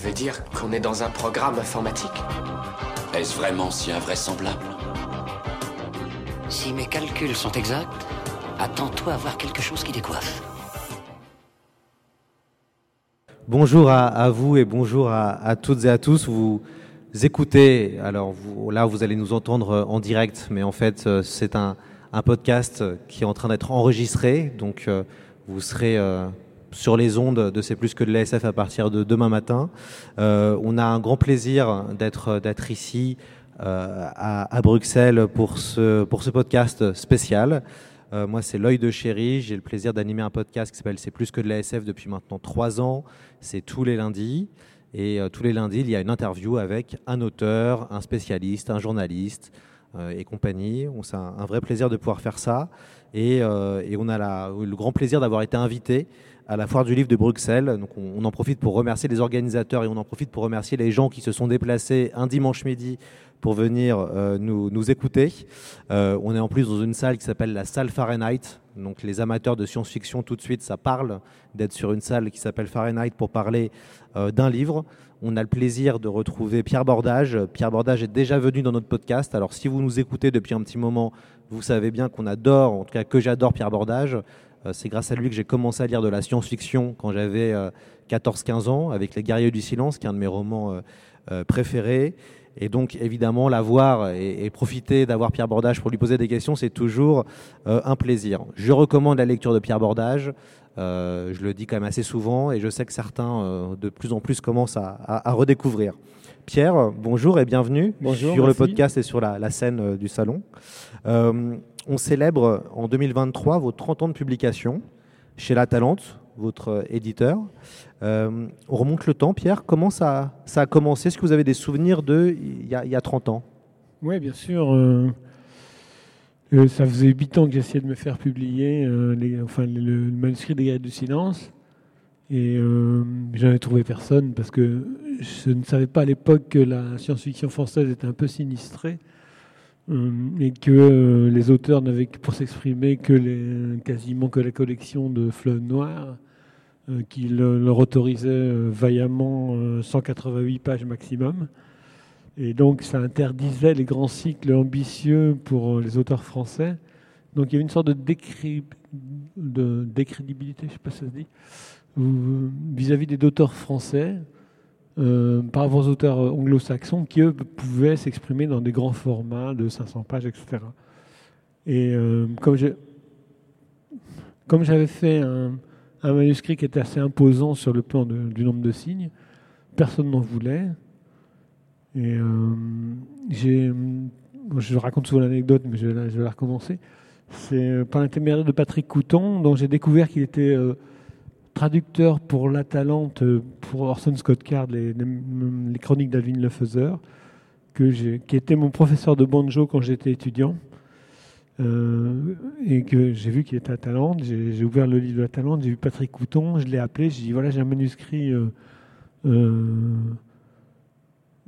Tu veux dire qu'on est dans un programme informatique Est-ce vraiment si invraisemblable Si mes calculs sont exacts, attends-toi à voir quelque chose qui décoiffe. Bonjour à, à vous et bonjour à, à, toutes et à tous. Vous écoutez, alors vous, là vous allez nous entendre en direct, mais en fait euh, c'est un, un, podcast qui est en train d'être enregistré, donc euh, vous serez euh, sur les ondes de C'est plus que de l'ASF à partir de demain matin. Euh, on a un grand plaisir d'être ici euh, à, Bruxelles pour ce, pour ce podcast spécial. Euh, moi, c'est l'œil de chéri. J'ai le plaisir d'animer un podcast qui s'appelle C'est plus que de l'ASF depuis maintenant trois ans. C'est tous les lundis. Et tous les lundis, il y a une interview avec un auteur, un spécialiste, un journaliste et compagnie. C'est un, vrai plaisir de pouvoir faire ça. Et, et on a le grand plaisir d'avoir été invité à la foire du livre de Bruxelles. Donc on, en profite pour remercier les organisateurs et on en profite pour remercier les gens qui se sont déplacés un dimanche midi pour venir euh, nous, nous, écouter. Euh, on est en plus dans une salle qui s'appelle la salle Fahrenheit. Donc les amateurs de science-fiction, tout de suite, ça parle d'être sur une salle qui s'appelle Fahrenheit pour parler euh, d'un livre. On a le plaisir de retrouver Pierre Bordage. Pierre Bordage est déjà venu dans notre podcast. Alors si vous nous écoutez depuis un petit moment, vous savez bien qu'on adore, en tout cas que j'adore Pierre Bordage. Euh, c'est grâce à lui que j'ai commencé à lire de la science-fiction quand j'avais euh, 14-15 ans, avec Les Guerriers du Silence, qui est un de mes romans euh, préférés. Et donc, évidemment, la voir et, profiter d'avoir Pierre Bordage pour lui poser des questions, c'est toujours euh, un plaisir. Je recommande la lecture de Pierre Bordage. Euh, je le dis quand même assez souvent et je sais que certains, euh, de plus en plus, commencent à, redécouvrir. Pierre, bonjour et bienvenue bonjour, sur merci. le podcast et sur la, la scène du salon. Euh, on célèbre en 2023 vos 30 ans de publication chez La Talente, votre éditeur. Euh, on remonte le temps, Pierre. Comment ça, ça a commencé? Est-ce que vous avez des souvenirs de il y a, il y a 30 ans? Oui, bien sûr. Euh, euh, ça faisait 8 ans que j'essayais de me faire publier euh, les, enfin, le, le, manuscrit des Guerriers du Silence. Et euh, j'avais trouvé personne parce que je ne savais pas à l'époque que la science-fiction française était un peu sinistrée euh, et que les auteurs n'avaient pour s'exprimer que quasiment que la collection de Fleuve Noir euh, qui le, leur autorisait euh, vaillamment 188 pages maximum. Et donc ça interdisait les grands cycles ambitieux pour les auteurs français. Donc il y avait une sorte de, décri... de décrédibilité, je ne sais pas si ça se dit, vis-à-vis -vis des auteurs français euh, par rapport aux auteurs anglo-saxons qui, eux, pouvaient s'exprimer dans des grands formats de 500 pages, etc. Et euh, comme j'avais fait un, manuscrit qui était assez imposant sur le plan du nombre de signes, personne n'en voulait. Et euh, je raconte souvent l'anecdote, mais je vais, la, recommencer. C'est par l'intermédiaire de Patrick Couton, dont j'ai découvert qu'il était euh, traducteur pour La Talente, pour Orson Scott Card, les, chroniques d'Alvin Lefeuseur, que qui était mon professeur de banjo quand j'étais étudiant. Euh, et que j'ai vu qu'il était à Talente, j'ai ouvert le livre de Talente, j'ai vu Patrick Couton, je l'ai appelé, j'ai dit voilà, j'ai un manuscrit euh, euh,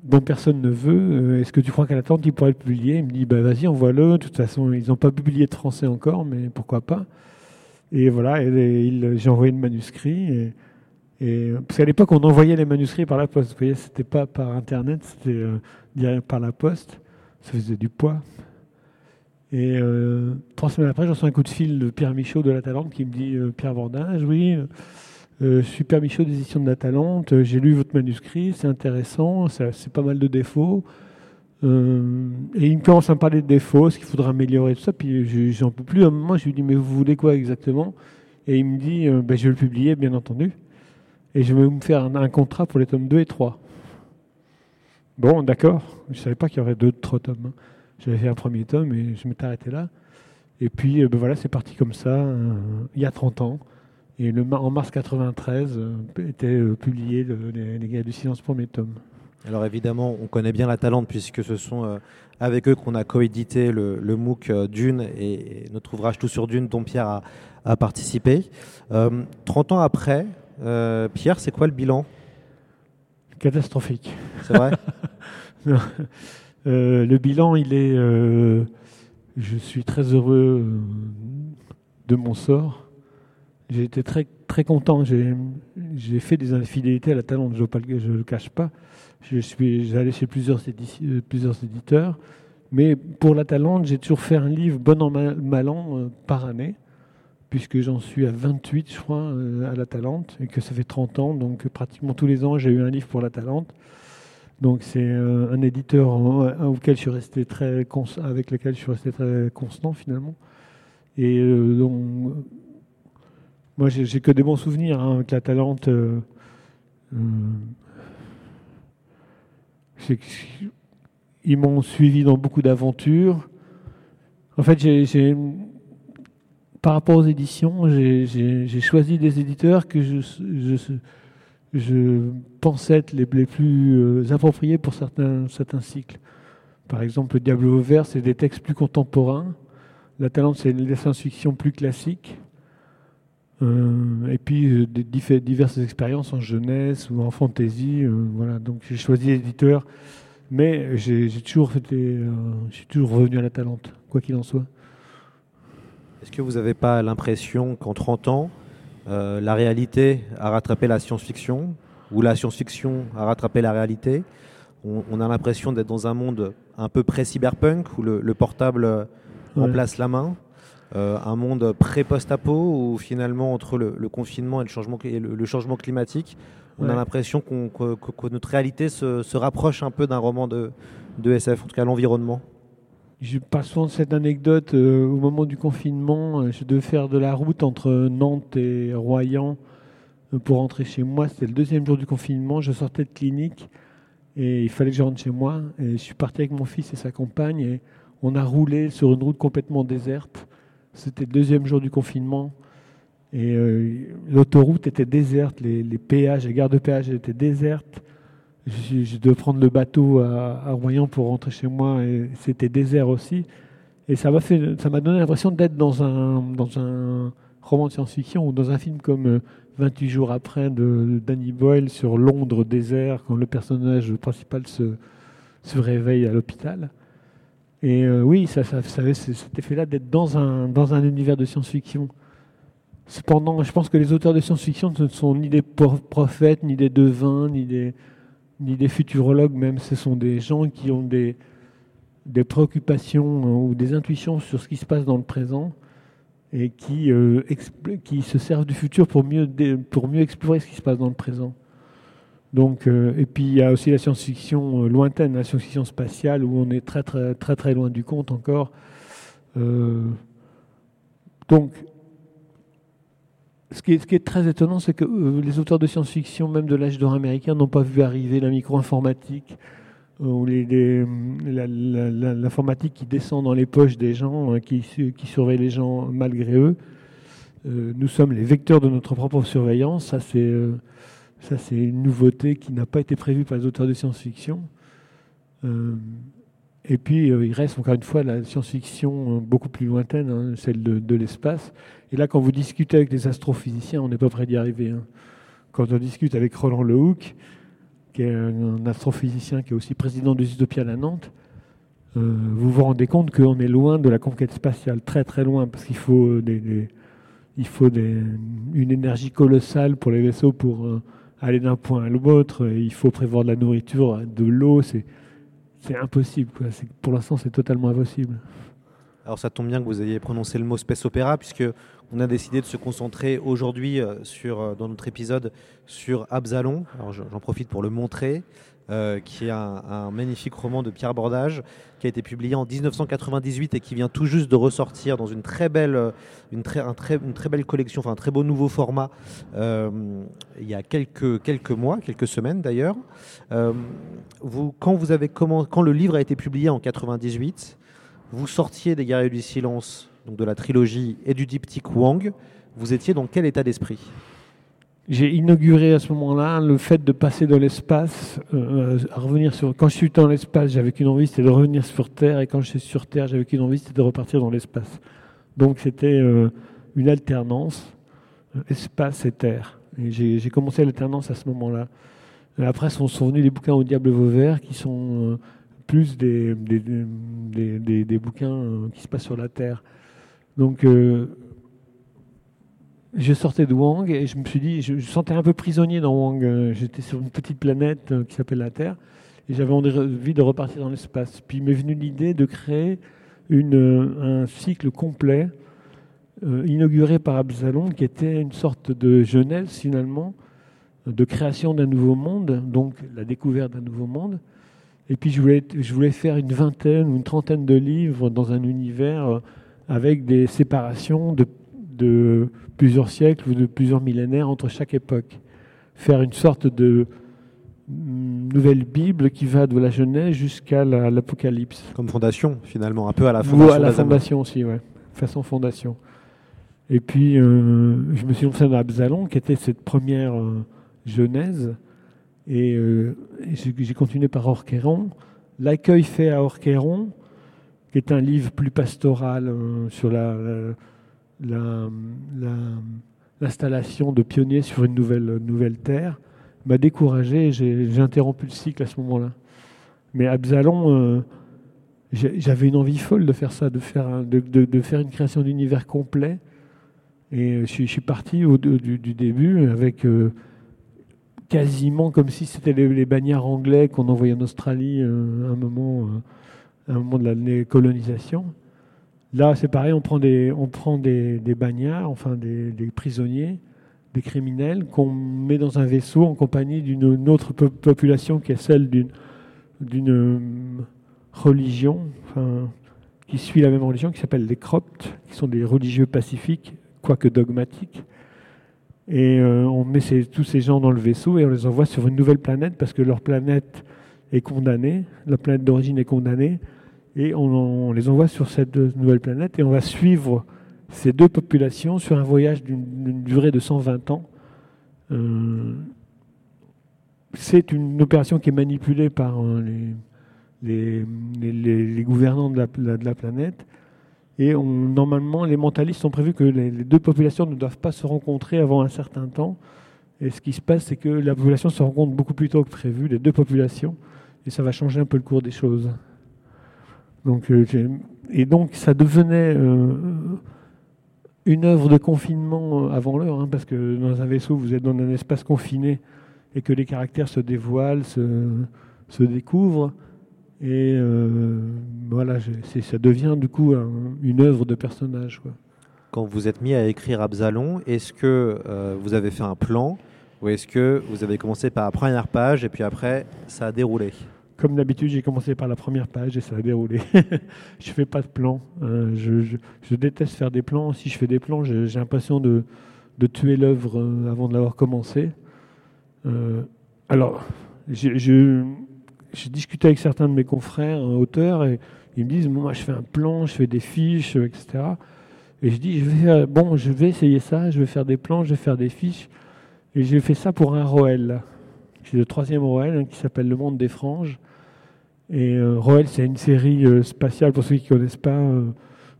dont personne ne veut, est-ce que tu crois qu'à la tente il pourrait le publier? Il me dit bah vas-y, envoie-le, de toute façon, ils n'ont pas publié de français encore, mais pourquoi pas? Et voilà, j'ai envoyé le manuscrit. Et, et, parce qu'à l'époque, on envoyait les manuscrits par la poste. Vous voyez, c'était pas par Internet, c'était euh, par la poste. Ça faisait du poids. Et euh, trois semaines après, je reçois un coup de fil de Pierre Michaud de La Talente qui me dit euh, Pierre Bordage, oui, euh, je suis Pierre Michaud des éditions de La Talente, j'ai lu votre manuscrit, c'est intéressant, c'est pas mal de défauts. Euh, et il me commence à me parler de défauts, ce qu'il faudra améliorer, tout ça. Puis j'en peux plus. À un moment, je lui dis Mais vous voulez quoi exactement? Et il me dit euh, ben, Je vais le publier, bien entendu. Et je vais me faire un, contrat pour les tomes 2 et 3. Bon, d'accord. Je ne savais pas qu'il y aurait deux, trois tomes. Hein. J'avais fait un premier tome et je m'étais arrêté là. Et puis, euh, ben voilà, c'est parti comme ça, euh, il y a 30 ans. Et le, en mars 93 était publié les, les Guerriers du Silence, premier tome. Alors évidemment, on connaît bien la Talente puisque ce sont avec eux qu'on a coédité le, le MOOC Dune et, notre ouvrage Tout sur Dune dont Pierre a, a participé. 30 ans après, Pierre, c'est quoi le bilan? Catastrophique. C'est vrai? Euh, Le bilan, il est. Euh, je suis très heureux euh, de mon sort. J'ai été très, très content. J'ai fait des infidélités à la Talente, je ne le cache pas. Je suis chez plusieurs, plusieurs éditeurs. Mais pour la Talente, j'ai toujours fait un livre bon an, mal an par année puisque j'en suis à 28, je crois, euh, à la Talente, et que ça fait 30 ans. Donc, pratiquement tous les ans, j'ai eu un livre pour la Talente. Donc, c'est euh, un éditeur auquel je suis resté très avec lequel je suis resté très constant, finalement. Et euh, donc, moi, j'ai que des bons souvenirs hein, avec la Talente. ils m'ont suivi dans beaucoup d'aventures. En fait, j'ai par rapport aux éditions, j'ai choisi des éditeurs que je, pensais être les, plus euh, appropriés pour certains, cycles. Par exemple, le Diablo Vert, c'est des textes plus contemporains. La Talente, c'est des science-fiction plus classiques. Euh, et puis euh, des diverses expériences en jeunesse ou en fantasy. voilà, donc j'ai choisi l'éditeur, mais j'ai toujours, été, toujours revenu à la Talente, quoi qu'il en soit. Est-ce que vous n'avez pas l'impression qu'en 30 ans, euh, la réalité a rattrapé la science-fiction ou la science-fiction a rattrapé la réalité? On, a l'impression d'être dans un monde un peu pré-cyberpunk où le, portable remplace la main? Euh, un monde pré-post-apo où finalement entre le, confinement et le changement, le, changement climatique, on a l'impression que, notre réalité se, rapproche un peu d'un roman de, de SF, en tout cas l'environnement. Je passe souvent cette anecdote. Euh, au moment du confinement, euh, je devais faire de la route entre Nantes et Royan pour rentrer chez moi. C'était le deuxième jour du confinement. Je sortais de clinique et il fallait que je rentre chez moi. Et je suis parti avec mon fils et sa compagne et on a roulé sur une route complètement déserte. C'était le deuxième jour du confinement. Et l'autoroute était déserte, les, péages, les gares de péage étaient désertes je, devais prendre le bateau à, Royan pour rentrer chez moi et c'était désert aussi. Et ça m'a donné l'impression d'être dans un, roman de science-fiction ou dans un film comme 28 euh, jours après de, Danny Boyle sur Londres désert quand le personnage principal se réveille à l'hôpital. Et euh, oui, ça, avait cet effet-là d'être dans un, dans un univers de science-fiction. Cependant, je pense que les auteurs de science-fiction ne sont ni des prophètes, ni des devins, ni des, ni des futurologues même, ce sont des gens qui ont des, des préoccupations euh, ou des intuitions sur ce qui se passe dans le présent et qui, euh, qui se servent du futur pour mieux, pour mieux explorer ce qui se passe dans le présent. Donc, euh, et puis il y a aussi la science-fiction lointaine, la science-fiction spatiale, où on est très très très très loin du compte encore. donc ce qui, est, très étonnant, c'est que euh, les auteurs de science-fiction, même de l'âge d'or américain, n'ont pas vu arriver la micro-informatique euh, ou l'informatique qui descend dans les poches des gens, hein, qui, qui surveille les gens malgré eux. Euh, nous sommes les vecteurs de notre propre surveillance. Ça, c'est ça, c'est une nouveauté qui n'a pas été prévue par les auteurs de science-fiction. Et puis, il reste encore une fois la science-fiction beaucoup plus lointaine, hein, celle de, l'espace. Et là, quand vous discutez avec des astrophysiciens, on n'est pas prêt d'y arriver. Hein. Quand on discute avec Roland Lehoucq, qui est un astrophysicien qui est aussi président de Utopia à Nantes, euh, vous vous rendez compte qu'on est loin de la conquête spatiale, très très loin, parce qu'il faut, une énergie colossale pour les vaisseaux pour euh, aller d'un point à l'autre. Il faut prévoir de la nourriture, de l'eau. C'est, impossible. Pour l'instant, c'est totalement impossible. Alors ça tombe bien que vous ayez prononcé le mot space opéra puisque on a décidé de se concentrer aujourd'hui euh, euh, dans notre épisode sur Absalon. Alors j'en profite pour le montrer, euh, qui est un, magnifique roman de Pierre Bordage qui a été publié en 1998 et qui vient tout juste de ressortir dans une très belle, belle collection, enfin un très beau nouveau format il y a quelques, mois, quelques semaines d'ailleurs. quand le livre a été publié en 98 vous sortiez des Guerriers du Silence, donc de la trilogie et du diptyque Wang. Vous étiez dans quel état d'esprit? J'ai inauguré à ce moment-là le fait de passer dans l'espace, euh, à revenir sur. Quand je suis dans l'espace, j'avais qu'une envie, c'était de revenir sur Terre, et quand je suis sur Terre, j'avais qu'une envie, c'était de repartir dans l'espace. Donc c'était euh, une alternance, euh, espace et Terre. J'ai commencé l'alternance à ce moment-là. Après sont, sont venus les bouquins au diable Vauvert, qui sont euh, plus des, des, des, bouquins euh, qui se passent sur la Terre. Donc euh, je sortais de Wang et je me suis dit, je, je sentais un peu prisonnier dans Wang. Euh, J'étais sur une petite planète euh, qui s'appelle la Terre et j'avais envie de repartir dans l'espace. Puis m'est venu l'idée de créer euh, un cycle complet inauguré par Absalom qui était une sorte de genèse finalement de création d'un nouveau monde, donc la découverte d'un nouveau monde. Et puis je voulais, je voulais faire une vingtaine ou une trentaine de livres dans un univers avec des séparations de, de plusieurs siècles ou de plusieurs millénaires entre chaque époque. Faire une sorte de mm, nouvelle Bible qui va de la Genèse jusqu'à la- l'Apocalypse. Comme fondation, finalement, un peu à la Ou fondation. à la fondation aussi, ouais. Façon fondation. Et puis, euh, je me suis lancé dans Absalom, qui était cette première euh, genèse. Et, euh, et j'ai continué par Orchéron. L'accueil fait à Orchéron, qui est un livre plus pastoral sur la- l'installation de pionniers sur une nouvelle, nouvelle terre, m'a découragé et j'ai interrompu le cycle à ce moment-là. Mais Absalom, euh, j'ai- j'avais une envie folle de faire ça, de faire, de, faire une création d'univers complet. Et euh, je suis, parti au, du, début avec euh, quasiment comme si c'était les, bagnards anglais qu'on envoyait en Australie euh, à un moment, euh, à un moment de la colonisation. Là, c'est pareil, on prend des, on prend des, bagnards, enfin des, prisonniers, des criminels, qu'on met dans un vaisseau en compagnie d'une une autre po- population qui est celle d'une euh, religion, qui suit la même religion, qui s'appelle les Croptes, qui sont des religieux pacifiques, quoique dogmatiques. Et euh, on met tous ces gens dans le vaisseau et on les envoie sur une nouvelle planète parce que leur planète est condamnée, la planète d'origine est condamnée, et on, les envoie sur cette nouvelle planète et on va suivre ces deux populations sur un voyage d'une durée de 120 ans. Euh, c'est une opération qui est manipulée par euh, les, gouvernants de la, planète. Et on- normalement, les mentalistes sont prévus que les deux populations ne doivent pas se rencontrer avant un certain temps. Et ce qui se passe, c'est que la population se rencontre beaucoup plus tôt que prévu, les deux populations, et ça va changer un peu le cours des choses. Donc, euh, et donc, ça devenait euh, une œuvre de confinement euh, avant l'heure, hein, parce que dans un vaisseau, vous êtes dans un espace confiné et que les caractères se dévoilent, se, se découvrent. Et voilà, ça devient du coup un- une œuvre de personnage. Quand vous êtes mis à écrire Absalom, est-ce que vous avez fait un plan ou est-ce que vous avez commencé par la première page et puis après ça a déroulé? Comme d'habitude, j'ai commencé par la première page et ça a déroulé. je fais pas de plan. hein. je, déteste faire des plans. Si je fais des plans, j'ai l'impression de, de tuer l'œuvre euh, avant de l'avoir commencé. Euh, alors, j'ai discuté avec certains de mes confrères auteurs et ils me disent moi je fais un plan, je fais des fiches, etc. Et je dis je vais bon, je vais essayer ça, je vais faire des plans, je vais faire des fiches. Et j'ai fait ça pour un Roel. C'est le troisième Roel hein, qui s'appelle Le Monde des Franges. Et euh, Roel, c'est une série euh, spatiale, pour ceux qui ne connaissent pas,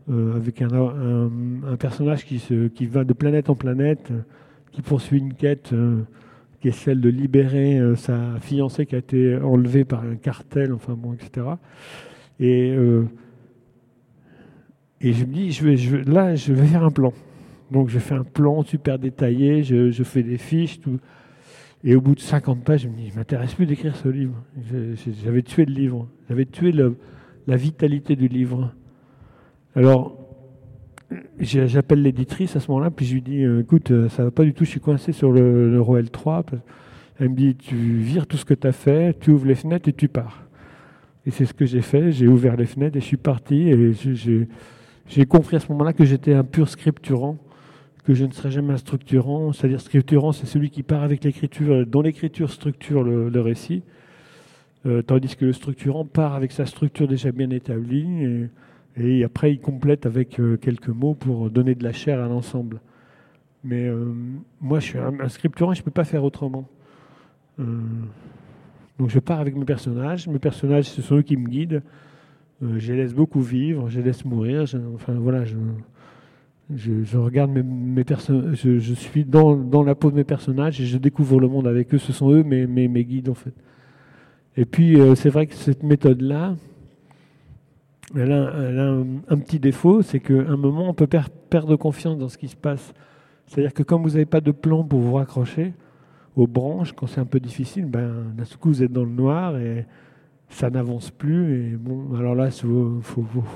euh, avec un, personnage qui, va de planète en planète, qui poursuit une quête qui est celle de libérer sa fiancée qui a été enlevée par un cartel, enfin bon, etc. Et, je me dis, là, je vais faire un plan. Donc je fais un plan super détaillé, je, je fais des fiches, tout. Et au bout de 50 pages, je me dis, je m'intéresse plus d'écrire ce livre. J'avais tué le livre. J'avais tué la vitalité du livre. Alors, j'appelle l'éditrice à ce moment-là, puis je lui dis, euh, écoute, euh, ça va pas du tout, je suis coincé sur le, Roel 3. Elle me dit, tu vires tout ce que tu as fait, tu ouvres les fenêtres et tu pars. Et c'est ce que j'ai fait, j'ai ouvert les fenêtres et je suis parti. Et j'ai compris à ce moment-là que j'étais un pur scripturant, que je ne serais jamais un structurant. C'est-à-dire, scripturant, c'est celui qui part avec l'écriture, dont l'écriture structure le, récit, euh, tandis que le structurant part avec sa structure déjà bien établie, et, après il complète avec euh, quelques mots pour donner de la chair à l'ensemble. Mais euh, moi, je suis un, scripturant je ne peux pas faire autrement. Euh, donc je pars avec mes personnages. Mes personnages, ce sont eux qui me guident. Euh, je les laisse beaucoup vivre, je les laisse mourir. enfin voilà, je, regarde mes, personnages. Je, suis dans, la peau de mes personnages et je découvre le monde avec eux. Ce sont eux mes, guides en fait. Et puis euh, c'est vrai que cette méthode-là, elle a, un, petit défaut, c'est qu'à un moment on peut per- perdre confiance dans ce qui se passe. C'est-à-dire que comme vous n'avez pas de plan pour vous raccrocher aux branches, quand c'est un peu difficile, ben, d'un coup vous êtes dans le noir ça n'avance plus. Et bon, alors là, il faut,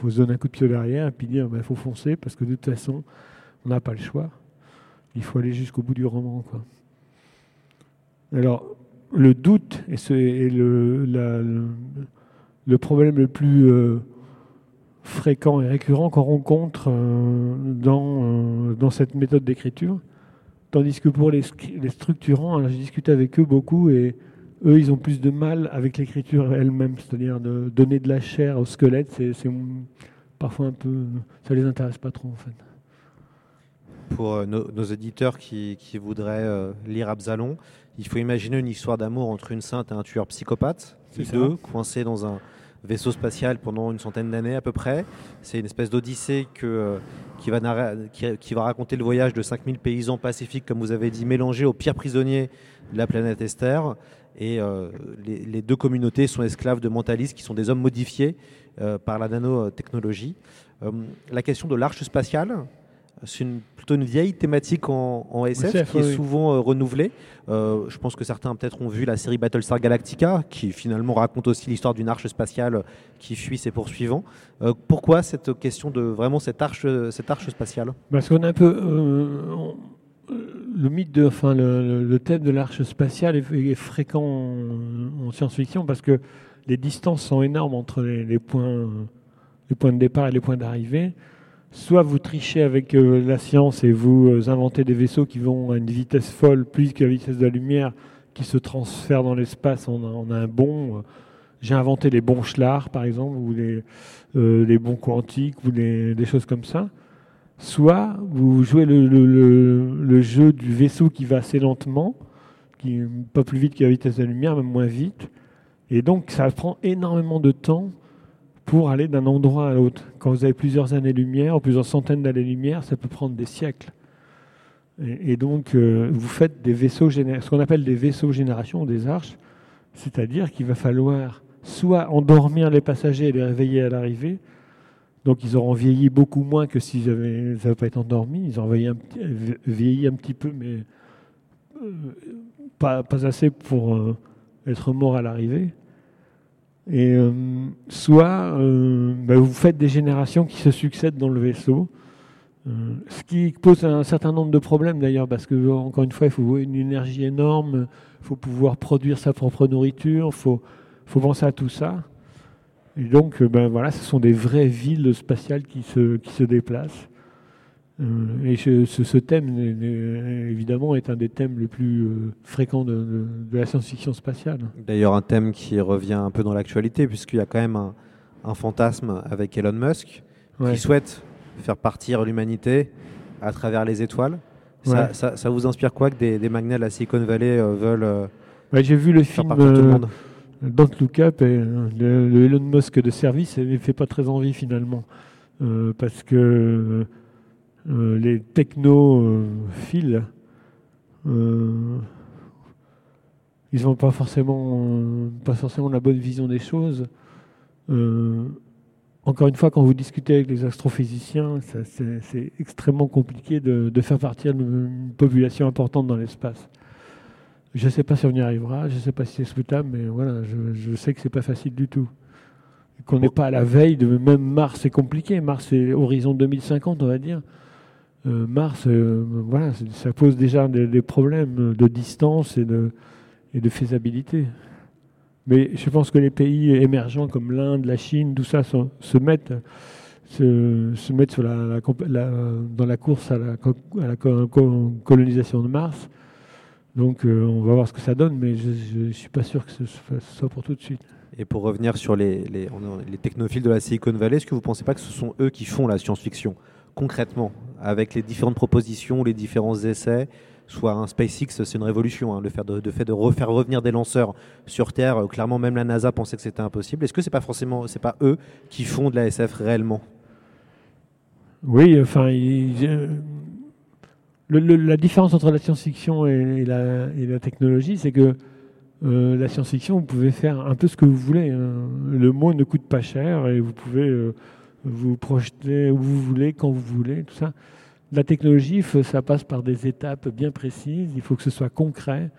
se donner un coup de pied derrière et puis dire il faut foncer parce que de toute façon, on n'a pas le choix. Il faut aller jusqu'au bout du roman. Alors, le doute est, ce- le, problème le plus euh, fréquent et récurrent qu'on rencontre euh, dans, euh, dans cette méthode d'écriture. Tandis que pour les, les structurants, alors j'ai discuté avec eux beaucoup et eux, ils ont plus de mal avec l'écriture elle-même, c'est-à-dire de donner de la chair au squelette. C'est, parfois un peu. Ça les intéresse pas trop en fait. Pour euh, nos, nos éditeurs qui, qui voudraient euh, lire Absalon, il faut imaginer une histoire d'amour entre une sainte et un tueur psychopathe, les deux coincés dans un vaisseau spatial pendant une centaine d'années à peu près. C'est une espèce d'odyssée que, euh, qui, va raconter le voyage de 5000 paysans pacifiques, comme vous avez dit, mélangés aux pires prisonniers de la planète Esther. Et euh, les, les deux communautés sont esclaves de mentalistes qui sont des hommes modifiés euh, par la nanotechnologie. Euh, la question de l'arche spatiale, c'est une- plutôt une vieille thématique en, en SF, SF, qui est souvent euh, renouvelée. Euh, je pense que certains peut-être ont vu la série Battlestar Galactica, qui finalement raconte aussi l'histoire d'une arche spatiale qui fuit ses poursuivants. Euh, pourquoi cette question de vraiment cette arche, cette arche spatiale? Parce qu'on a un peu. on- le mythe de. Enfin, le, le- le thème de l'arche spatiale est, est fréquent en, en science-fiction parce que les distances sont énormes entre les, les points, les points de départ et les points d'arrivée. Soit vous trichez avec euh, la science et vous euh, inventez des vaisseaux qui vont à une vitesse folle, plus que la vitesse de la lumière, qui se transfèrent dans l'espace en, un bond. J'ai inventé les bons Schlar, par exemple, ou les, euh, les bons quantiques, ou des choses comme ça. Soit vous jouez le jeu du vaisseau qui va assez lentement, qui pas plus vite que la vitesse de la lumière, même moins vite. Et donc ça prend énormément de temps pour aller d'un endroit à l'autre. Quand vous avez plusieurs années-lumière, plusieurs centaines d'années-lumière, ça peut prendre des siècles. Et, donc euh, vous faites des vaisseaux, ce qu'on appelle des vaisseaux génération, des arches, c'est-à-dire qu'il va falloir soit endormir les passagers et les réveiller à l'arrivée, donc ils auront vieilli beaucoup moins que s'ils n'avaient pas été endormis. Ils auront vieilli un, petit- peu, mais euh, pas, assez pour euh, être mort à l'arrivée. Et euh, soit euh, bah, vous faites des générations qui se succèdent dans le vaisseau, euh, ce qui pose un certain nombre de problèmes d'ailleurs, parce que encore une fois, il faut une énergie énorme, il faut pouvoir produire sa propre nourriture, il faut, penser à tout ça. Et donc, ben voilà, ce sont des vraies villes spatiales qui se déplacent. Euh, et ce, ce thème, évidemment, est un des thèmes les plus euh, fréquents de, de- de la science-fiction spatiale. D'ailleurs, un thème qui revient un peu dans l'actualité, puisqu'il y a quand même un, un fantasme avec Elon Musk Ouais. qui souhaite faire partir l'humanité à travers les étoiles. Ça, Ouais. ça- ça vous inspire quoi que des, des magnats de la Silicon Valley euh, veulent Ouais, J'ai vu le faire film partir tout le monde? Don't Look Up et le, le Elon Musk de service ne fait pas très envie finalement. Euh, parce que euh, les technophiles, euh, ils n'ont pas forcément, pas forcément la bonne vision des choses. Euh, encore une fois, quand vous discutez avec les astrophysiciens, c'est extrêmement compliqué de, de faire partir une, population importante dans l'espace. Je ne sais pas si on y arrivera, je ne sais pas si c'est souhaitable, mais voilà, je, je sais que c'est pas facile du tout. Qu'on n'est pas à la veille de même Mars, c'est compliqué. Mars, c'est horizon 2050, on va dire. Euh, Mars, euh, voilà, ça pose déjà des, problèmes de distance et de, et de faisabilité. Mais je pense que les pays émergents comme l'Inde, la Chine, tout ça se mettent, se, dans la course à la, colonisation de Mars. Donc euh, on va voir ce que ça donne, mais je ne suis pas sûr que ce soit, pour tout de suite. Et pour revenir sur les, les, les technophiles de la Silicon Valley, est-ce que vous ne pensez pas que ce sont eux qui font la science-fiction? Concrètement avec les différentes propositions, les différents essais soit un SpaceX, c'est une révolution. Hein, le fait de, fait de refaire revenir des lanceurs sur Terre, euh, clairement même la NASA pensait que c'était impossible. Est-ce que c'est pas forcément, c'est pas eux qui font de la SF réellement? Oui, enfin, la différence entre la science-fiction et, la, technologie, c'est que euh, la science-fiction, vous pouvez faire un peu ce que vous voulez. Hein. Le mot ne coûte pas cher et vous pouvez euh, vous projeter où vous voulez, quand vous voulez, tout ça. La technologie, ça passe par des étapes bien précises, il faut que ce soit concret.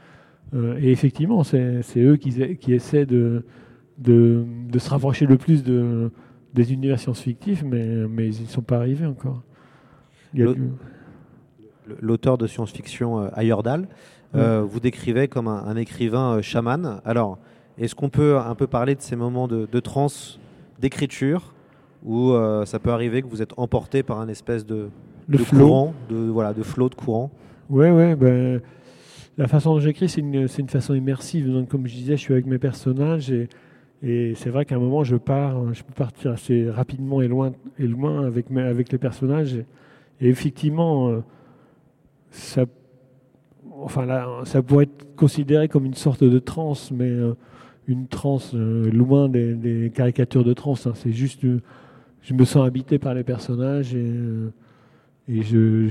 Euh, et effectivement, c'est eux qui, qui essaient de, de, se rapprocher le plus de, des univers science-fictifs, mais, mais ils n'y sont pas arrivés encore. L'auteur de science-fiction euh, Ayordal euh, vous décrivait comme un, écrivain chaman. Alors, est-ce qu'on peut un peu parler de ces moments de, de transe d'écriture où ça peut arriver que vous êtes emporté par un espèce de, de Courant, de, voilà, de flot, de courant. Ouais, ouais. Ben, la façon dont j'écris, c'est une, une, façon immersive. Donc, comme je disais, je suis avec mes personnages et, et c'est vrai qu'à un moment, je pars, je peux partir assez rapidement et loin, et loin avec, mes, avec les personnages. Et, effectivement, euh, ça, enfin, là, ça pourrait être considéré comme une sorte de transe, mais euh, une transe euh, loin des, caricatures de transe. Hein. C'est juste, je me sens habité par les personnages et et je,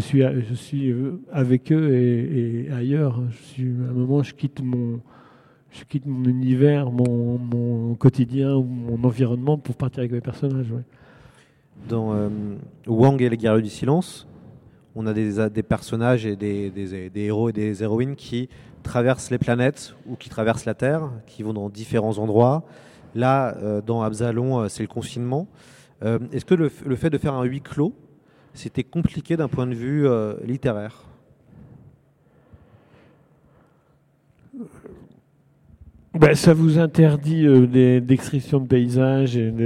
suis, suis avec eux et, ailleurs. À un moment, je quitte mon, univers, mon, quotidien ou mon environnement pour partir avec mes personnages. Dans euh, Wang et les guerriers du silence, on a des, personnages et des, héros et des héroïnes qui traversent les planètes ou qui traversent la Terre, qui vont dans différents endroits. Là, euh, dans Absalon, euh, c'est le confinement. Euh, est-ce que le, fait de faire un huis clos, c'était compliqué d'un point de vue littéraire? Ben, ça vous interdit euh, des descriptions de paysages. On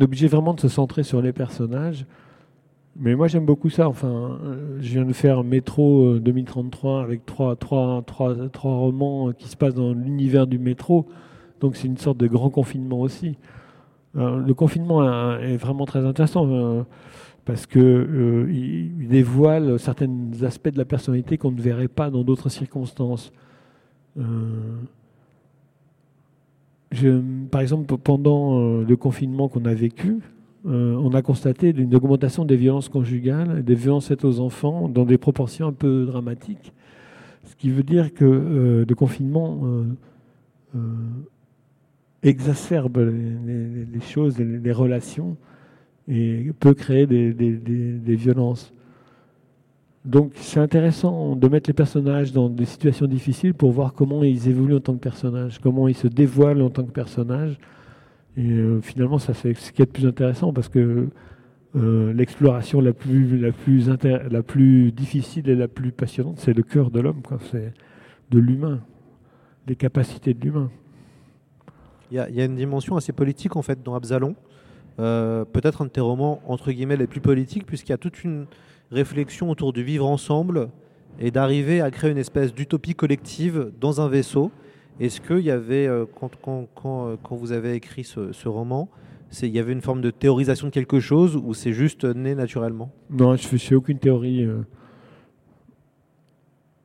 est obligé vraiment de se centrer sur les personnages. Mais moi, j'aime beaucoup ça. Enfin, je viens de faire métro 2033 avec trois, trois, trois romans qui se passent dans l'univers du métro. Donc, c'est une sorte de grand confinement aussi. Euh, le confinement est vraiment très intéressant euh, parce qu'il euh, dévoile certains aspects de la personnalité qu'on ne verrait pas dans d'autres circonstances. par exemple, pendant le confinement qu'on a vécu, on a constaté une augmentation des violences conjugales des violences faites aux enfants dans des proportions un peu dramatiques. Ce qui veut dire que le confinement exacerbe les, choses, les, relations, et peut créer des, violences. Donc c'est intéressant de mettre les personnages dans des situations difficiles pour voir comment ils évoluent en tant que personnages, comment ils se dévoilent en tant que personnages. Et euh, finalement, ça c'est ce qui est le plus intéressant parce que euh, l'exploration la plus, la, plus la plus difficile et la plus passionnante, c'est le cœur de l'homme, c'est de l'humain, les capacités de l'humain. Il y, a une dimension assez politique en fait dans Absalon. Euh, peut-être un de tes romans entre guillemets les plus politiques, puisqu'il y a toute une réflexion autour du vivre ensemble et d'arriver à créer une espèce d'utopie collective dans un vaisseau. Est-ce qu'il y avait, euh, euh, quand, vous avez écrit ce, roman, il y avait une forme de théorisation de quelque chose ou c'est juste né naturellement? Non, je ne fais aucune théorie.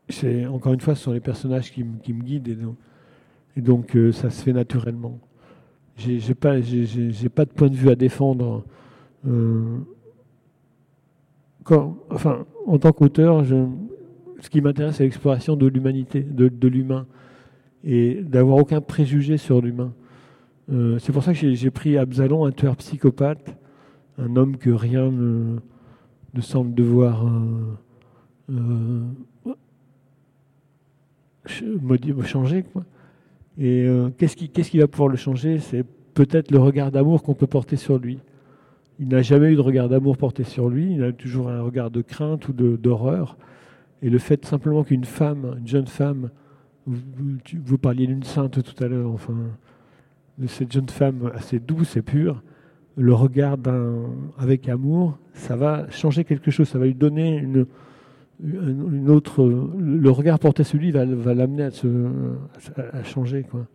C'est encore une fois, ce sont les personnages qui, me guident. Et donc euh, ça se fait naturellement. J'ai pas, j'ai pas de point de vue à défendre. Euh, enfin, en tant qu'auteur, ce qui m'intéresse, c'est l'exploration de l'humanité, de, l'humain, et d'avoir aucun préjugé sur l'humain. Euh, c'est pour ça que j'ai pris Absalon, un tueur psychopathe, un homme que rien ne, semble devoir changer. Quoi. Et euh, qu'est-ce qui, va pouvoir le changer? C'est peut-être le regard d'amour qu'on peut porter sur lui. Il n'a jamais eu de regard d'amour porté sur lui, il a toujours un regard de crainte ou d'horreur. Et le fait simplement qu'une femme, une jeune femme, vous, parliez d'une sainte tout à l'heure, enfin, de cette jeune femme assez douce et pure, le regard avec amour, ça va changer quelque chose, ça va lui donner une, une autre, le regard porté sur lui va, l'amener à, changer. Quoi.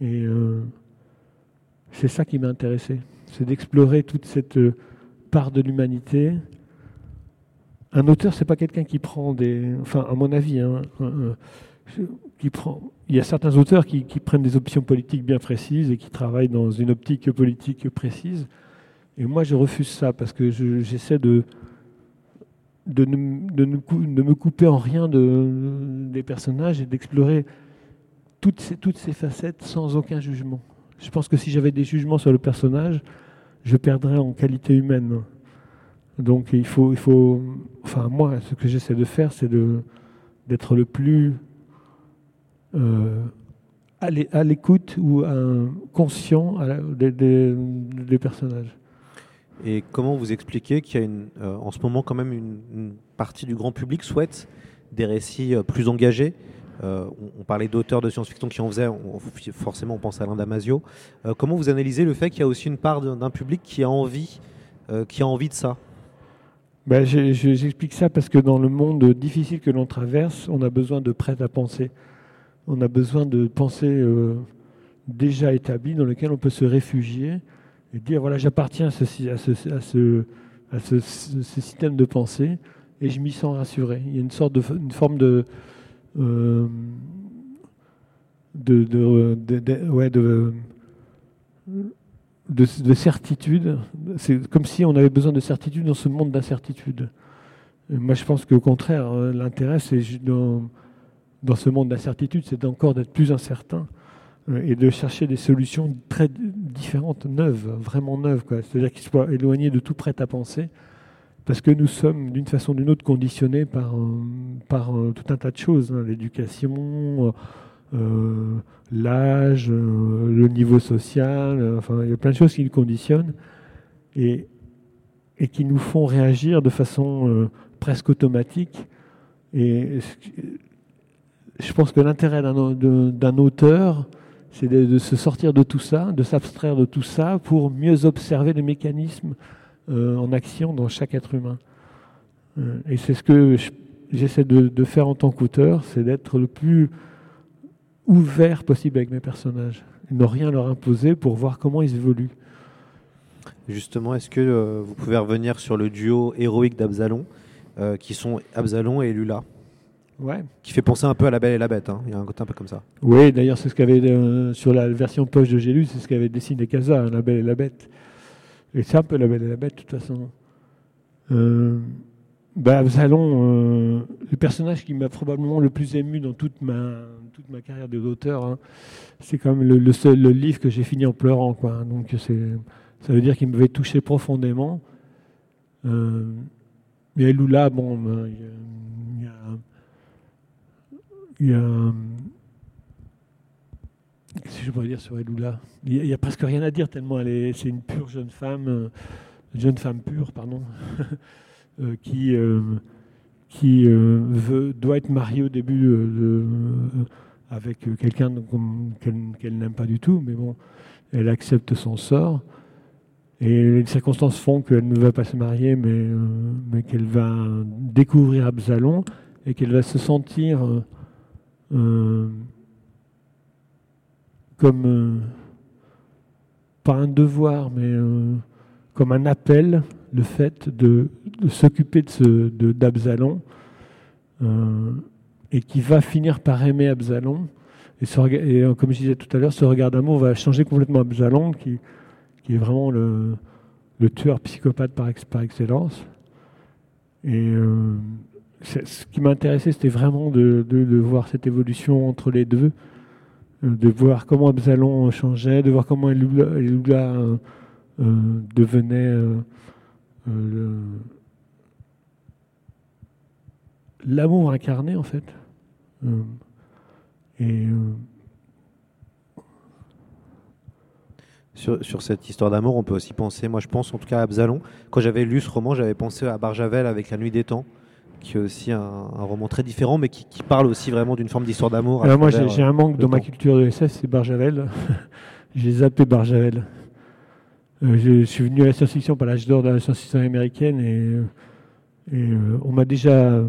Et euh, c'est ça qui m'a intéressé. C'est d'explorer toute cette euh, part de l'humanité. Un auteur, c'est pas quelqu'un qui prend des. Enfin, à mon avis, hein, qui prend. Il y a certains auteurs qui, prennent des options politiques bien précises et qui travaillent dans une optique politique précise. Et moi, je refuse ça parce que j'essaie de, de, ne, me couper en rien de, des personnages et d'explorer toutes ces, facettes sans aucun jugement. Je pense que si j'avais des jugements sur le personnage, je perdrais en qualité humaine. Donc il faut, il faut, enfin moi, ce que j'essaie de faire, c'est d'être le plus euh, à l'écoute ou conscient des, personnages. Et comment vous expliquez qu'il y a une, euh, en ce moment quand même une, partie du grand public souhaite des récits euh, plus engagés? On, parlait d'auteurs de science-fiction qui en faisaient, forcément on pense à Alain Damasio. comment vous analysez le fait qu'il y a aussi une part d'un public qui a envie, qui a envie de ça? Ben, J'explique ça parce que dans le monde difficile que l'on traverse, on a besoin de prêt à penser. On a besoin de pensées euh, déjà établies dans lesquelles on peut se réfugier et dire voilà, j'appartiens à ce, à, ce, à, ce, système de pensée et je m'y sens rassuré. Il y a une sorte de une forme de, euh, de, de, ouais, de, de, certitude. C'est comme si on avait besoin de certitude dans ce monde d'incertitude. Moi, je pense qu'au contraire, hein, l'intérêt, c'est dans dans ce monde d'incertitude, c'est encore d'être plus incertain et de chercher des solutions très différentes, neuves, vraiment neuves. C'est-à-dire qu'ils soient éloignés de tout prêt à penser, parce que nous sommes d'une façon ou d'une autre conditionnés par, par euh, tout un tas de choses, hein. l'éducation, euh, l'âge, le niveau social, enfin il y a plein de choses qui nous conditionnent et, et qui nous font réagir de façon presque automatique. Et je pense que l'intérêt d'un auteur, c'est de, se sortir de tout ça, de s'abstraire de tout ça pour mieux observer les mécanismes euh, en action dans chaque être humain. Euh, et c'est ce que j'essaie de, faire en tant qu'auteur, c'est d'être le plus ouvert possible avec mes personnages, ne rien leur imposer pour voir comment ils évoluent. Justement, est-ce que euh, vous pouvez revenir sur le duo héroïque d'Absalon, qui sont Absalon et Lula? Qui fait penser un peu à La Belle et la Bête. Hein. Il y a un côté un peu comme ça. Oui, d'ailleurs, c'est ce qu'avait euh, sur la version poche de Gélus, c'est ce qu'avait dessiné Casa, hein, La Belle et la Bête. Et c'est un peu La Belle et la Bête, de toute façon. Euh, bah, Absalon, euh, le personnage qui m'a probablement le plus ému dans toute ma, toute ma carrière d'auteur, hein, c'est quand même le, seul le livre que j'ai fini en pleurant. Quoi. Donc ça veut dire qu'il m'avait touché profondément. Euh, mais Lula, bon, ben, il y a il y a. Je pourrais dire sur Elula? Il n'y a, presque rien à dire tellement elle est, c'est une pure jeune femme, euh, jeune femme pure, pardon, euh, qui, euh, qui veut, doit être mariée au début avec quelqu'un qu'elle, n'aime pas du tout, mais bon, elle accepte son sort. Et les circonstances font qu'elle ne va pas se marier, mais, mais qu'elle va découvrir Absalom et qu'elle va se sentir euh, comme euh, pas un devoir, mais euh, comme un appel, le fait de, s'occuper de et qui va finir par aimer Absalom. Et, comme je disais tout à l'heure, ce regard d'amour va changer complètement Absalom, qui, est vraiment le, le tueur psychopathe par, par excellence. Et ce qui m'intéressait, c'était vraiment de, voir cette évolution entre les deux, euh, de voir comment Absalom changeait, de voir comment Elula, euh, euh, devenait l'amour incarné, en fait. et. Sur, sur, cette histoire d'amour, on peut aussi penser, moi je pense en tout cas à Absalom. Quand j'avais lu ce roman, j'avais pensé à Barjavel avec La Nuit des Temps qui est aussi un, roman très différent, mais qui, parle aussi vraiment d'une forme d'histoire d'amour. Alors moi, j'ai un manque dans ma culture de SF, c'est Barjavel. j'ai zappé Barjavel. Euh, je, suis venu à la science-fiction par l'âge d'or de la science-fiction américaine et, et euh, on m'a déjà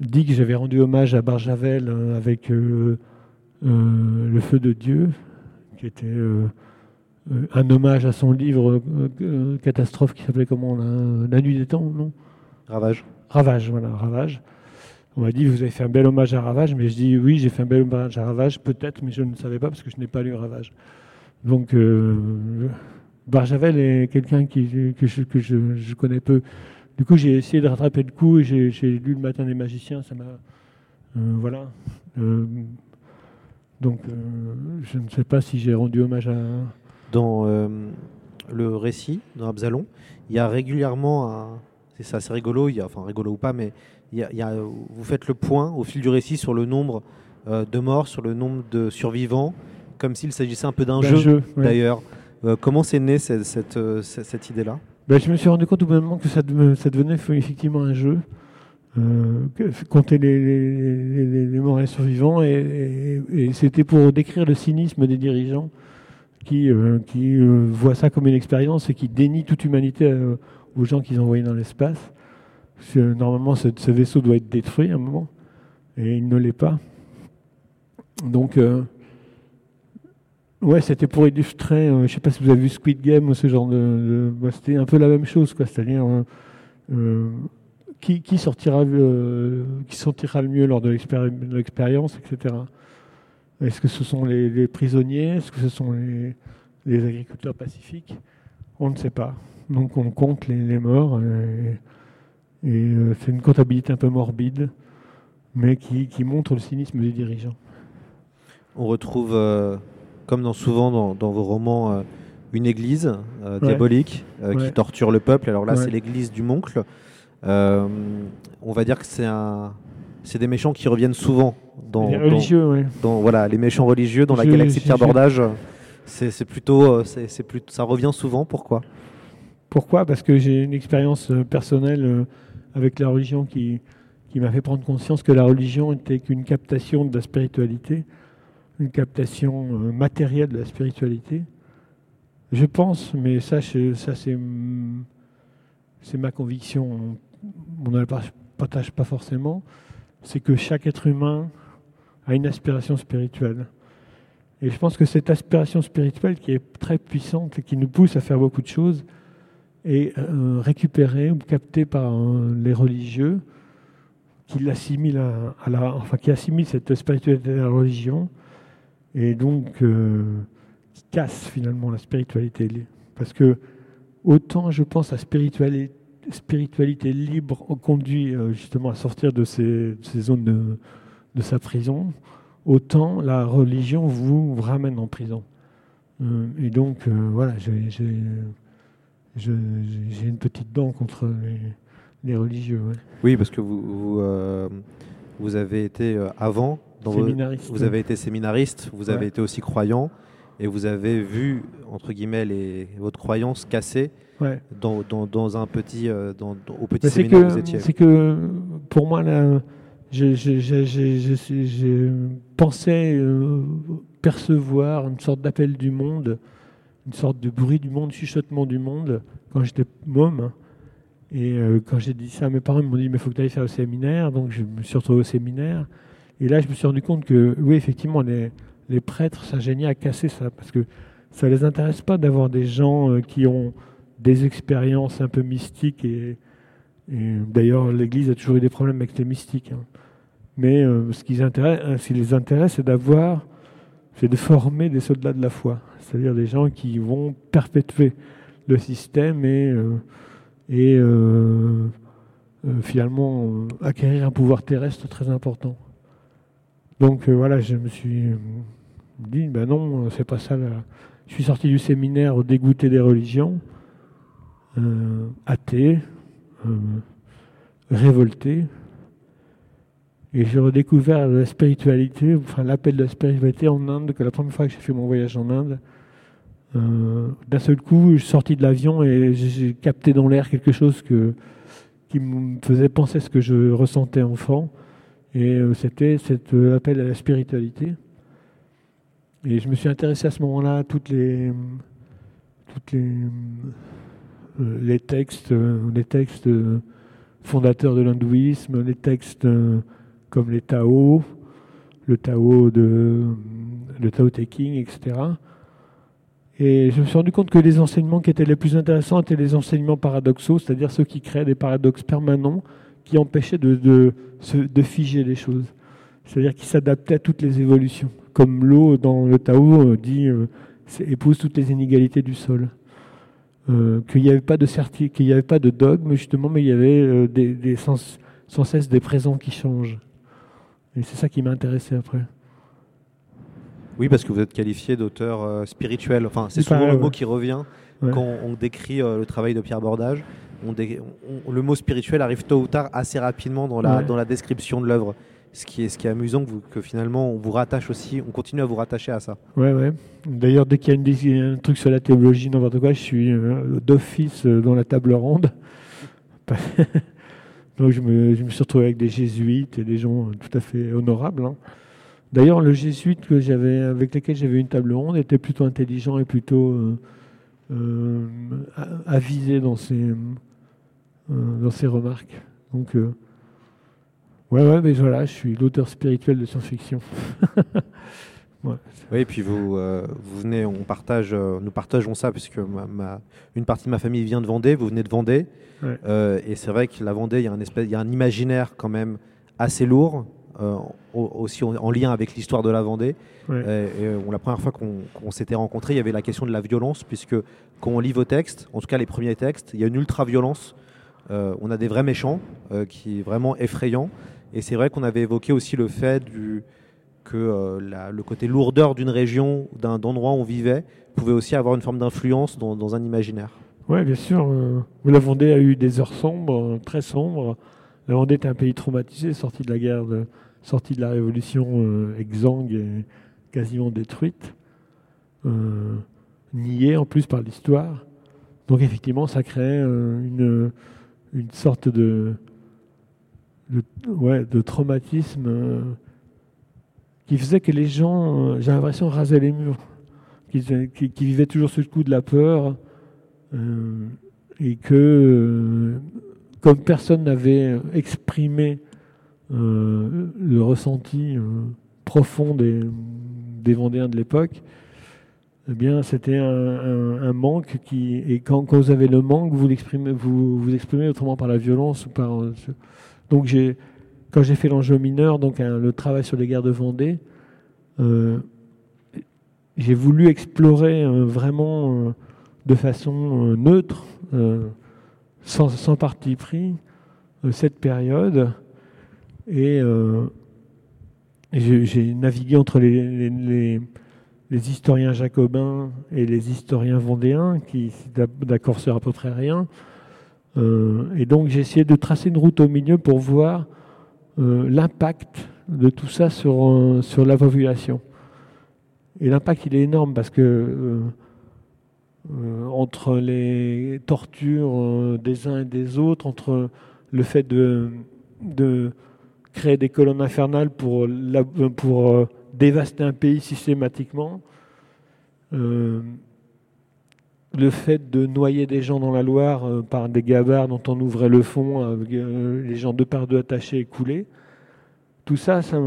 dit que j'avais rendu hommage à Barjavel hein, avec euh, Le Feu de Dieu, qui était un hommage à son livre catastrophe qui s'appelait comment La nuit des temps, non? Ravage. Ravage, voilà, Ravage. On m'a dit, vous avez fait un bel hommage à Ravage, mais je dis, oui, j'ai fait un bel hommage à Ravage, peut-être, mais je ne savais pas parce que je n'ai pas lu Ravage. Donc, Barjavel est quelqu'un que, je, connais peu. Du coup, j'ai essayé de rattraper le coup et j'ai lu Le Matin des Magiciens. Ça m'a. Euh, voilà. Euh, donc, euh, je ne sais pas si j'ai rendu hommage à. Dans le récit, dans Absalon, il y a régulièrement un. C'est ça, c'est rigolo, il y a, enfin rigolo ou pas, mais il y, a, vous faites le point au fil du récit sur le nombre de morts, sur le nombre de survivants, comme s'il s'agissait un peu d'un jeu, d'ailleurs. Euh, comment c'est né cette, cette, euh, idée-là? Ben, Je me suis rendu compte au bout d'un moment que ça, ça, devenait effectivement un jeu. Euh, compter les, les, les, morts et les survivants, et, c'était pour décrire le cynisme des dirigeants qui, qui voient ça comme une expérience et qui dénient toute humanité aux gens qu'ils envoyaient dans l'espace. Normalement, ce, vaisseau doit être détruit à un moment, et il ne l'est pas. Donc, Ouais, c'était pour illustrer, euh, je ne sais pas si vous avez vu Squid Game ou ce genre de. C'était un peu la même chose, quoi. C'est-à-dire, euh, euh, qui, sortira, qui sortira le mieux lors de l'expérience, etc. Est-ce que ce sont les, prisonniers? Est-ce que ce sont les, agriculteurs pacifiques? On ne sait pas. Donc on compte les, morts et, et c'est une comptabilité un peu morbide, mais qui, qui montre le cynisme des dirigeants. On retrouve comme dans, souvent dans, vos romans, euh, une église euh, diabolique euh, qui torture le peuple. Alors là, c'est l'église du Moncle. on va dire que c'est un, c'est des méchants qui reviennent souvent dans les religieux, dans, voilà les méchants religieux dans la galaxie de Pierre C'est plutôt, c'est ça revient souvent. Pourquoi? Pourquoi? Parce que j'ai une expérience personnelle avec la religion qui, m'a fait prendre conscience que la religion était qu'une captation de la spiritualité une captation euh, matérielle de la spiritualité. Je pense, mais ça, ça c'est, c'est ma conviction, on ne la partage pas forcément, c'est que chaque être humain a une aspiration spirituelle. Et je pense que cette aspiration spirituelle qui est très puissante et qui nous pousse à faire beaucoup de choses est euh, récupérée ou captée par les religieux qui l'assimilent à, la, enfin qui assimilent cette spiritualité à la religion et donc euh, qui casse finalement la spiritualité. Parce que autant je pense la spiritualité, spiritualité libre conduit euh, justement à sortir de ces, zones de, de, sa prison, autant la religion vous ramène en prison. Et donc voilà, j'ai une petite dent contre les, les religieux. Oui, parce que vous, vous, vous avez été avant vous avez été séminariste, vous avez été aussi croyant, et vous avez vu, entre guillemets, les, votre croyance cassée dans, dans, un petit, euh, dans, au petit séminaire que, vous étiez. C'est que, pour moi, là, j'ai pensé euh, percevoir une sorte d'appel du monde, une sorte de bruit du monde, chuchotement du monde, quand j'étais môme. Et euh, quand j'ai dit ça à mes parents, ils m'ont dit, mais il faut que tu ailles faire le séminaire. Donc je me suis retrouvé au séminaire. Et là, je me suis rendu compte que, oui, effectivement, les, prêtres s'ingéniaient à casser ça, parce que ça ne les intéresse pas d'avoir des gens euh, qui ont des expériences un peu mystiques. Et, d'ailleurs, l'Église a toujours eu des problèmes avec les mystiques. Hein. Mais euh, ce, qui intéresse, ce qui les intéresse, c'est d'avoir, c'est de former des soldats de la foi, c'est-à-dire des gens qui vont perpétuer le système et, euh, et finalement acquérir un pouvoir terrestre très important. Donc euh, voilà, je me suis dit, ben non, c'est pas ça. Je suis sorti du séminaire dégoûté des religions, euh, athée, euh, révolté. Et j'ai redécouvert la spiritualité, enfin l'appel de la spiritualité en Inde, que la première fois que j'ai fait mon voyage en Inde, d'un seul coup, je suis sorti de l'avion et j'ai capté dans l'air quelque chose qui me faisait penser ce que je ressentais enfant. Et euh, c'était cet euh, appel à la spiritualité. Et je me suis intéressé à ce moment-là à toutes euh, les textes, les textes fondateurs de l'hindouisme, les textes comme les Tao, le Tao de le Tao Te Ching, etc. Et je me suis rendu compte que les enseignements qui étaient les plus intéressants étaient les enseignements paradoxaux, c'est-à-dire ceux qui créaient des paradoxes permanents qui empêchaient de, de, figer les choses. C'est-à-dire qui s'adaptaient à toutes les évolutions. Comme l'eau dans le Tao euh, dit euh, épouse toutes les inégalités du sol. Euh, qu'il n'y avait pas de certi qu'il n'y avait pas de dogme justement, mais il y avait des, sans cesse des présents qui changent. Et c'est ça qui m'a intéressé après. Oui, parce que vous êtes qualifié d'auteur euh, spirituel. Enfin, c'est souvent le mot ouais. qui revient Ouais. quand on décrit euh, le travail de Pierre Bordage. On dé- on- le mot spirituel arrive tôt ou tard assez rapidement dans la, Ouais. dans la description de l'œuvre. Ce qui, est, ce qui est amusant, que, vous- que finalement on vous rattache aussi, on continue à vous rattacher à ça. Ouais, ouais. D'ailleurs, dès qu'il y a une un truc sur la théologie, n'importe quoi, je suis euh, d'office euh, dans la table ronde. Donc, je me, suis retrouvé avec des jésuites et des gens tout à fait honorables. hein. D'ailleurs, le jésuite que j'avais, avec lequel j'avais une table ronde était plutôt intelligent et plutôt euh, euh, avisé dans ses, euh, dans ses remarques. Donc, ouais, ouais, mais voilà, je suis l'auteur spirituel de science-fiction. Ouais. Oui, et puis vous, euh, vous venez, on partage, euh, nous partageons ça puisque ma, ma- une partie de ma famille vient de Vendée, vous venez de Vendée, Ouais. Euh, et c'est vrai que la Vendée, il y a un espèce, il y a un imaginaire quand même assez lourd, au- aussi en, en lien avec l'histoire de la Vendée. Ouais. Et, on- la première fois qu'on s'était rencontrés, il y avait la question de la violence, puisque quand on lit vos textes, en tout cas les premiers textes, il y a une ultra-violence. Euh, on a des vrais méchants, qui est vraiment effrayant. Et c'est vrai qu'on avait évoqué aussi le fait du, que euh, le côté lourdeur d'une région, d'un endroit où on vivait, pouvait aussi avoir une forme d'influence dans, un imaginaire. Oui, bien sûr. euh, la Vendée a eu des heures sombres, euh, très sombres. La Vendée était un pays traumatisé, sorti de la guerre, sorti de la révolution exsangue et quasiment détruite, euh, niée en plus par l'histoire. Donc effectivement, ça euh, une, une sorte de, ouais, de traumatisme qui faisait que les gens, euh, j'ai l'impression, rasaient les murs, qu'ils qui, vivaient toujours sous le coup de la peur. Euh, et que, euh, comme personne n'avait exprimé euh, le ressenti euh, profond des, Vendéens de l'époque, eh bien, c'était un, manque qui, et quand, quand vous avez le manque, vous l'exprimez, vous, vous exprimez autrement par la violence ou par. euh, donc, j'ai, quand j'ai fait l'enjeu mineur, donc un- le travail sur les guerres de Vendée, euh, j'ai voulu explorer euh, vraiment euh, de façon neutre, sans, parti pris, cette période. Et, j'ai navigué entre les, les- historiens jacobins et les historiens vendéens, qui d'accord sur à peu près rien. Et donc j'ai essayé de tracer une route au milieu pour voir l'impact de tout ça sur, euh, sur la population. Et l'impact, il est énorme parce que euh, euh, entre les tortures euh, des uns et des autres, entre le fait de, de créer des colonnes infernales pour, pour euh, dévaster un pays systématiquement, euh, le fait de noyer des gens dans la Loire euh, par des gabarres dont on ouvrait le fond, avec euh, les gens deux par deux attachés et coulés, tout ça, ça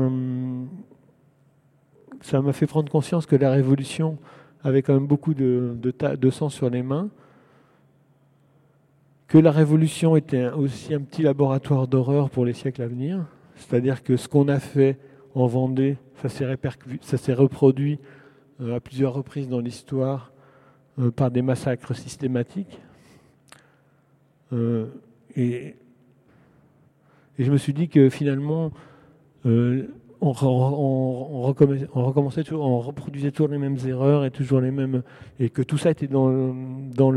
m'a fait prendre conscience que la Révolution avait quand même beaucoup de, de, sang sur les mains, que la Révolution était aussi un petit laboratoire d'horreur pour les siècles à venir, c'est-à-dire que ce qu'on a fait en Vendée, ça s'est reproduit euh, à plusieurs reprises dans l'histoire euh, par des massacres systématiques. Euh, et, je me suis dit que finalement, euh, on, re- on- on recommençait, toujours, on reproduisait toujours les mêmes erreurs et toujours les mêmes, et que tout ça était dans, le-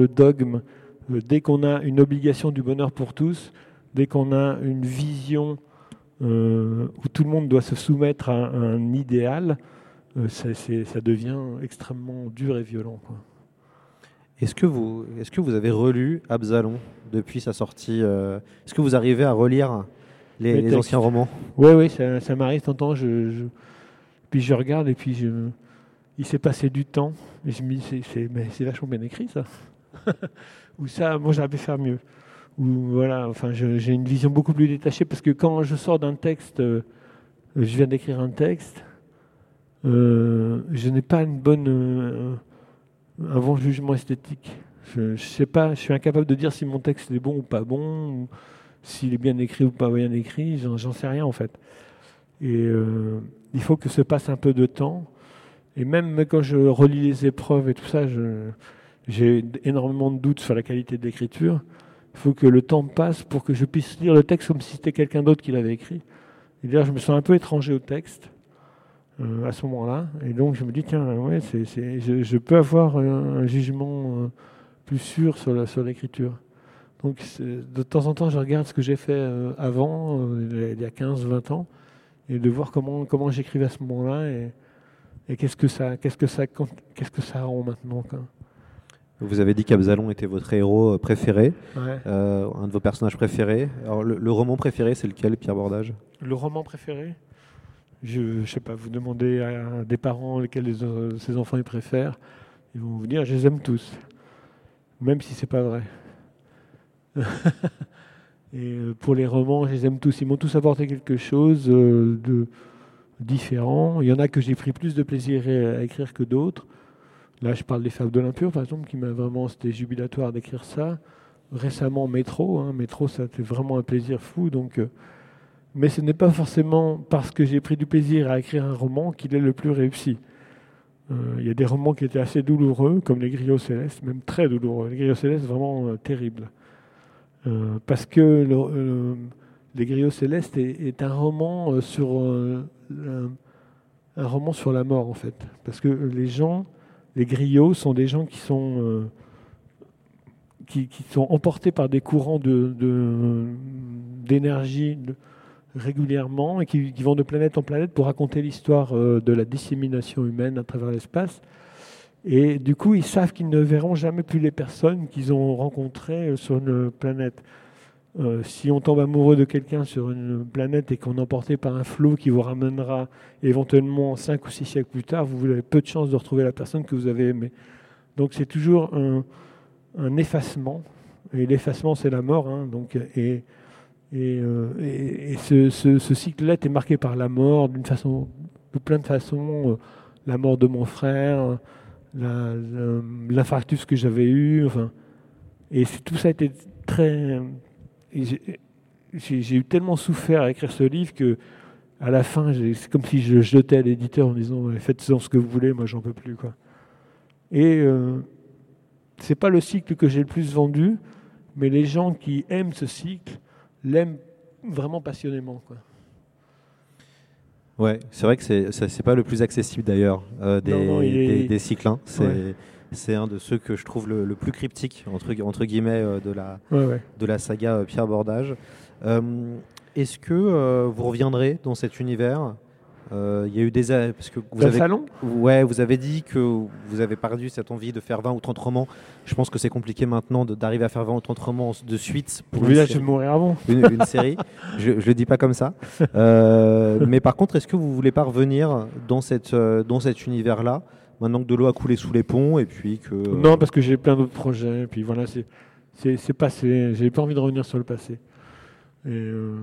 dogme. Dès qu'on a une obligation du bonheur pour tous, dès qu'on a une vision où tout le monde doit se soumettre à, un- idéal, ça, devient extrêmement dur et violent. Est-ce que, vous, est-ce que vous avez relu Absalon depuis sa sortie euh, Est-ce que vous arrivez à relire les, anciens romans? Oui, oui, ça, ça m'arrive de. Je, je- puis je regarde et puis je, il s'est passé du temps. Et je me dis, c'est, vachement bien écrit ça. Ou ça, moi j'aurais pu faire mieux. Ou voilà, enfin, j'ai une vision beaucoup plus détachée parce que quand je sors d'un texte, euh, je viens d'écrire un texte, euh, je n'ai pas une bonne, un bon jugement esthétique. Je, je sais pas, je suis incapable de dire si mon texte est bon ou pas bon, s'il est bien écrit ou pas bien écrit, j'en sais rien en fait. Et euh, il faut que se passe un peu de temps. Et même quand je relis les épreuves et tout ça, j'ai énormément de doutes sur la qualité de l'écriture. Il faut que le temps passe pour que je puisse lire le texte comme si c'était quelqu'un d'autre qui l'avait écrit. Et d'ailleurs, je me sens un peu étranger au texte à ce moment-là. Et donc, je me dis, tiens, ouais, je, je peux avoir un, un jugement euh, plus sûr sur, l'écriture. Donc, de temps en temps, je regarde ce que j'ai fait euh, avant, euh, il y a 15, 20 ans, et de voir comment, comment j'écrivais à ce moment-là et, et qu'est-ce que ça, qu'est-ce que ça, qu'est-ce que ça rend maintenant. quoi. Vous avez dit qu'Absalon était votre héros euh, préféré, Ouais. euh, un de vos personnages préférés. Alors, le, le roman préféré, c'est lequel, Pierre Bordage? Le roman préféré? Je ne sais pas, vous demandez à des parents lesquels les, euh, ces enfants ils préfèrent, ils vont vous dire je les aime tous, même si c'est pas vrai. Et euh, pour les romans, je les aime tous. Ils m'ont tous apporté quelque chose euh, de différent. Il y en a que j'ai pris plus de plaisir à écrire que d'autres. Là, je parle des Fables de l'Impur, par exemple, qui m'a vraiment, c'était jubilatoire d'écrire ça. Récemment, Métro. Hein. Métro, ça a été vraiment un plaisir fou. Donc, mais ce n'est pas forcément parce que j'ai pris du plaisir à écrire un roman qu'il est le plus réussi. Euh, Il y a des romans qui étaient assez douloureux, comme Les Griots Célestes, même très douloureux. Les Griots Célestes, vraiment euh, terrible. Euh, parce que le- Les Griots Célestes est, un roman sur un, roman sur la mort en fait, parce que les gens, les griots sont des gens qui sont qui, sont emportés par des courants d'énergie de- régulièrement et qui, vont de planète en planète pour raconter l'histoire euh, de la dissémination humaine à travers l'espace. Et du coup, ils savent qu'ils ne verront jamais plus les personnes qu'ils ont rencontrées euh, sur une planète. Euh, si on tombe amoureux de quelqu'un sur une planète et qu'on est emporté par un flot qui vous ramènera éventuellement 5 ou 6 siècles plus tard, vous avez peu de chances de retrouver la personne que vous avez aimée. Donc c'est toujours un, un effacement. Et l'effacement, c'est la mort. hein. donc, et et, euh, ce, cycle-là était marqué par la mort d'une façon, de plein de façons. euh, la mort de mon frère, l'infarctus que j'avais eu. Enfin, et tout ça a été très. j'ai- eu tellement souffert à écrire ce livre que à la fin, c'est comme si je jetais à l'éditeur en disant faites-en ce que vous voulez, moi j'en peux plus. Et euh, c'est pas le cycle que j'ai le plus vendu, mais les gens qui aiment ce cycle l'aiment vraiment passionnément. Quoi. Ouais, c'est vrai que c'est c'est pas le plus accessible d'ailleurs euh, des, Non, non, il est- des, des cycles. hein. C'est Ouais. c'est un de ceux que je trouve le, le plus cryptique entre, gu- entre guillemets euh, de la Ouais, ouais. de la saga euh, Pierre Bordage. Euh, Est-ce que vous reviendrez dans cet univers? Il y a eu des parce que vous avez salon? Ouais vous avez dit que vous avez perdu cette envie de faire 20 ou 30 romans. Je pense que c'est compliqué maintenant d'arriver à faire 20 ou 30 romans de suite pour voulez dire, je vais mourir avant une, une série. Je ne le dis pas comme ça. Euh, mais par contre, est-ce que vous voulez pas revenir dans, cette, euh, dans cet univers-là, maintenant que de l'eau a coulé sous les ponts et puis que... Non, parce que j'ai plein d'autres projets. Et puis voilà, c'est passé. J'ai pas envie de revenir sur le passé. Et euh,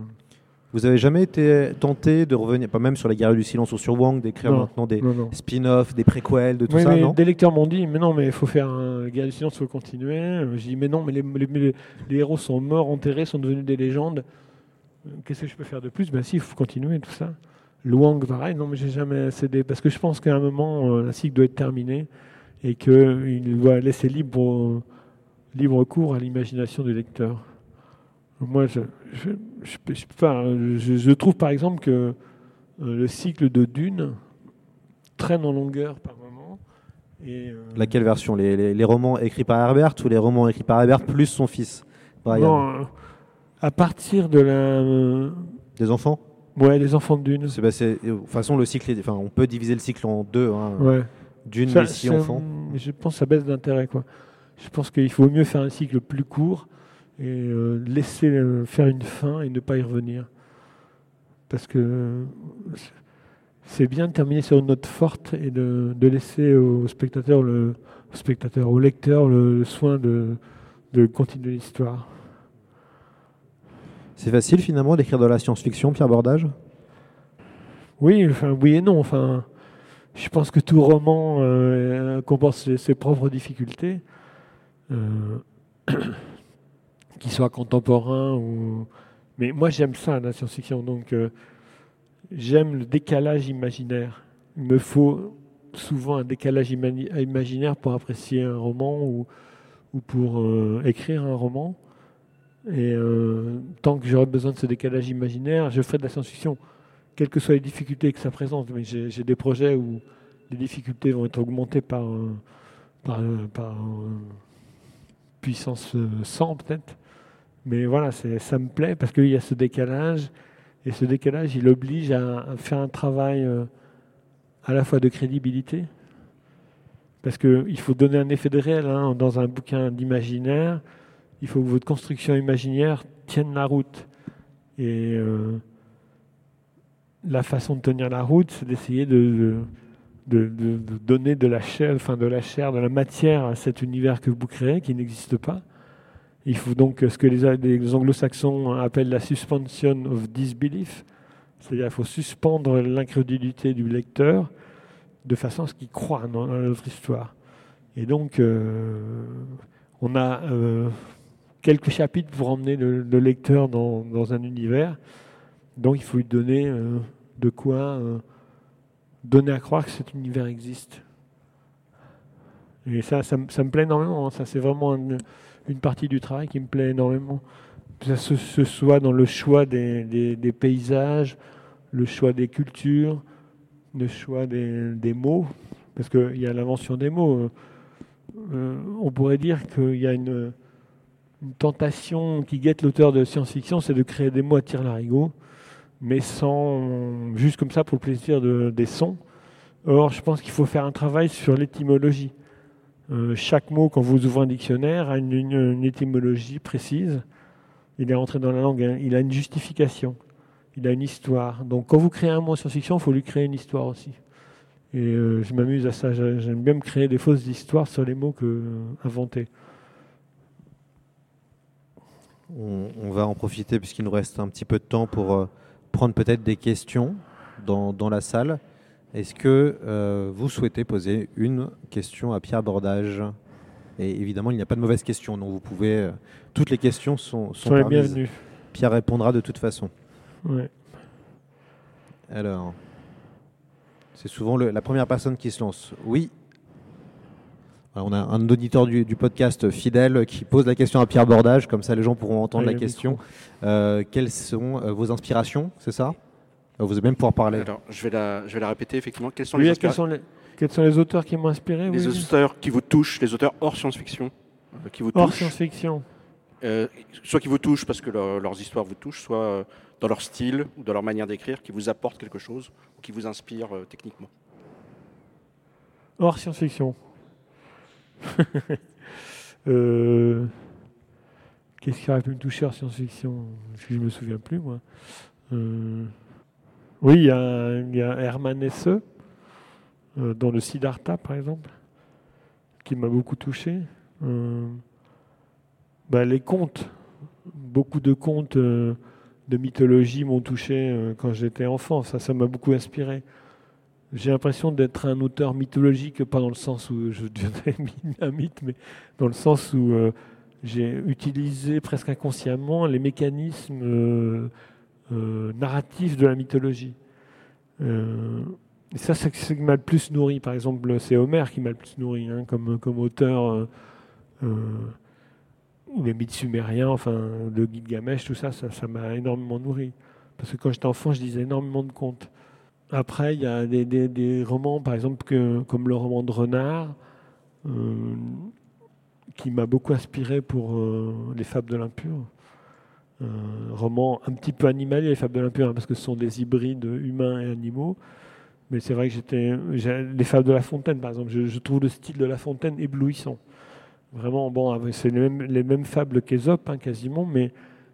Vous avez jamais été tenté de revenir, pas même sur la guerre du silence ou sur Wang, d'écrire maintenant des spin-offs, des préquels, de tout Oui, ça, mais non des lecteurs m'ont dit, mais non, mais il faut faire un Guerre du silence, il faut continuer. J'ai dit, mais non, mais les, les- les- les héros sont morts, enterrés, sont devenus des légendes. Qu'est-ce que je peux faire de plus? Ben si, il faut continuer tout ça. Luang, pareil, non, mais j'ai jamais cédé. Parce que je pense qu'à un moment, euh, la cycle doit être terminée et qu'il doit laisser libre, libre cours à l'imagination du lecteur. Moi, je, trouve par exemple que euh, le cycle de Dune traîne en longueur par moment. Et, euh, Laquelle version? Les, les- les romans écrits par Herbert ou les romans écrits par Herbert plus son fils Brian? Non, euh, à partir de la. euh, Des enfants? Ouais, les enfants de Dune. Bah, De toute façon, le cycle est- enfin, on peut diviser le cycle en deux. hein. Ouais. D'une, Ça- les six ça, enfants. Je pense que ça baisse d'intérêt. quoi. Je pense qu'il faut mieux faire un cycle plus court et euh, laisser euh, faire une fin et ne pas y revenir. Parce que c'est bien de terminer sur une note forte et de, de laisser au spectateur, le, au spectateur, au lecteur, le, le soin de, de continuer l'histoire. C'est facile finalement d'écrire de la science-fiction, Pierre Bordage? Oui, enfin, oui et non. Enfin, je pense que tout roman euh, comporte ses, ses propres difficultés, euh, qu'il soit contemporain ou. Mais moi, j'aime ça, la science-fiction. Donc, euh, j'aime le décalage imaginaire. Il me faut souvent un décalage imaginaire pour apprécier un roman ou, ou pour euh, écrire un roman. Et euh, tant que j'aurai besoin de ce décalage imaginaire, je ferai de la science-fiction, quelles que soient les difficultés que ça présente. Mais j'ai des projets où les difficultés vont être augmentées par, par, puissance euh, 100 peut-être. Mais voilà, ça me plaît parce qu'il y a ce décalage. Et ce décalage, il oblige à, faire un travail euh, à la fois de crédibilité, parce qu'il faut donner un effet de réel hein, dans un bouquin d'imaginaire. Il faut que votre construction imaginaire tienne la route. Et euh, la façon de tenir la route, c'est d'essayer de, de, de- de donner de la chair, enfin de la chair, de la matière à cet univers que vous créez, qui n'existe pas. Il faut donc ce que les, anglo-saxons appellent la suspension of disbelief, c'est-à-dire qu'il faut suspendre l'incrédulité du lecteur de façon à ce qu'il croit dans, notre histoire. Et donc, euh, on a euh, quelques chapitres pour emmener le, le lecteur dans, un univers. Donc, il faut lui donner euh, de quoi donner à croire que cet univers existe. Et ça, ça, me- plaît énormément. hein. Ça, c'est vraiment une partie du travail qui me plaît énormément. Que ce, soit dans le choix des, paysages, le choix des cultures, le choix des, mots, parce qu'il y a l'invention des mots. Euh, euh, on pourrait dire qu'il y a une, tentation qui guette l'auteur de science-fiction, c'est de créer des mots à tire-larigot, mais sans juste comme ça pour le plaisir de- des sons. Or, je pense qu'il faut faire un travail sur l'étymologie. Euh, chaque mot, quand vous ouvrez un dictionnaire, a une, une- étymologie précise. Il est rentré dans la langue, hein. il a une justification, il a une histoire. Donc, quand vous créez un mot en science-fiction, il faut lui créer une histoire aussi. Et euh, je m'amuse à ça. J'a- J'aime bien me créer des fausses histoires sur les mots que euh, inventés. On, va en profiter puisqu'il nous reste un petit peu de temps pour euh, prendre peut-être des questions dans la salle. Est-ce que euh, vous souhaitez poser une question à Pierre Bordage? Et évidemment, il n'y a pas de mauvaise question, donc vous pouvez. euh, toutes les questions sont, sont Soyez les permises. bienvenus. Pierre répondra de toute façon. Ouais. Alors, c'est souvent le- la première personne qui se lance. Oui. Alors, on a un auditeur du, du podcast fidèle qui pose la question à Pierre Bordage, comme ça les gens pourront entendre la le question. Euh, quelles sont euh, vos inspirations, c'est ça? Vous allez même pouvoir parler. Alors, je vais, la, je vais la répéter effectivement. Quels sont Oui, les, quels, inspira- sont les, quels sont les auteurs qui m'ont inspiré les oui, auteurs qui vous touchent, les auteurs hors science-fiction euh, qui vous Hors science-fiction. Euh, soit qui vous touchent parce que leur- leurs histoires vous touchent, soit euh, dans leur style ou dans leur manière d'écrire, qui vous apportent quelque chose ou qui vous inspirent euh, techniquement. Hors science-fiction. Euh, Qu'est-ce qui aurait pu me toucher hors science-fiction? Parce que Je me souviens plus, moi. Oui, il y, a- il Hermann Hesse, euh, dans le Siddhartha, par exemple, qui m'a beaucoup touché. Euh, bah, les contes, beaucoup de contes euh, de mythologie m'ont touché quand j'étais enfant. Ça, ça m'a beaucoup inspiré. J'ai l'impression d'être un auteur mythologique, pas dans le sens où je deviendrais un mythe, mais dans le sens où j'ai utilisé presque inconsciemment les mécanismes euh, narratifs de la mythologie. Euh, et ça, c'est ce qui m'a le plus nourri. Par exemple, c'est Homère qui m'a le plus nourri hein, comme, comme auteur. euh, euh, ou les mythes sumériens, enfin, le Gilgamesh, tout ça, ça m'a énormément nourri. Parce que quand j'étais enfant, je lisais énormément de contes. Après, il y a des, des- romans, par exemple, que- comme le roman de Renard, qui m'a beaucoup inspiré pour Les Fables de l'Impur. Un roman un petit peu animalier, Les Fables de l'Impur, hein, parce que ce sont des hybrides humains et animaux. Mais c'est vrai que j'étais. Les Fables de La Fontaine, par exemple, je, trouve le style de La Fontaine éblouissant. Vraiment, bon, avec- c'est les mêmes, les mêmes fables qu'Ésope, hein, quasiment, mais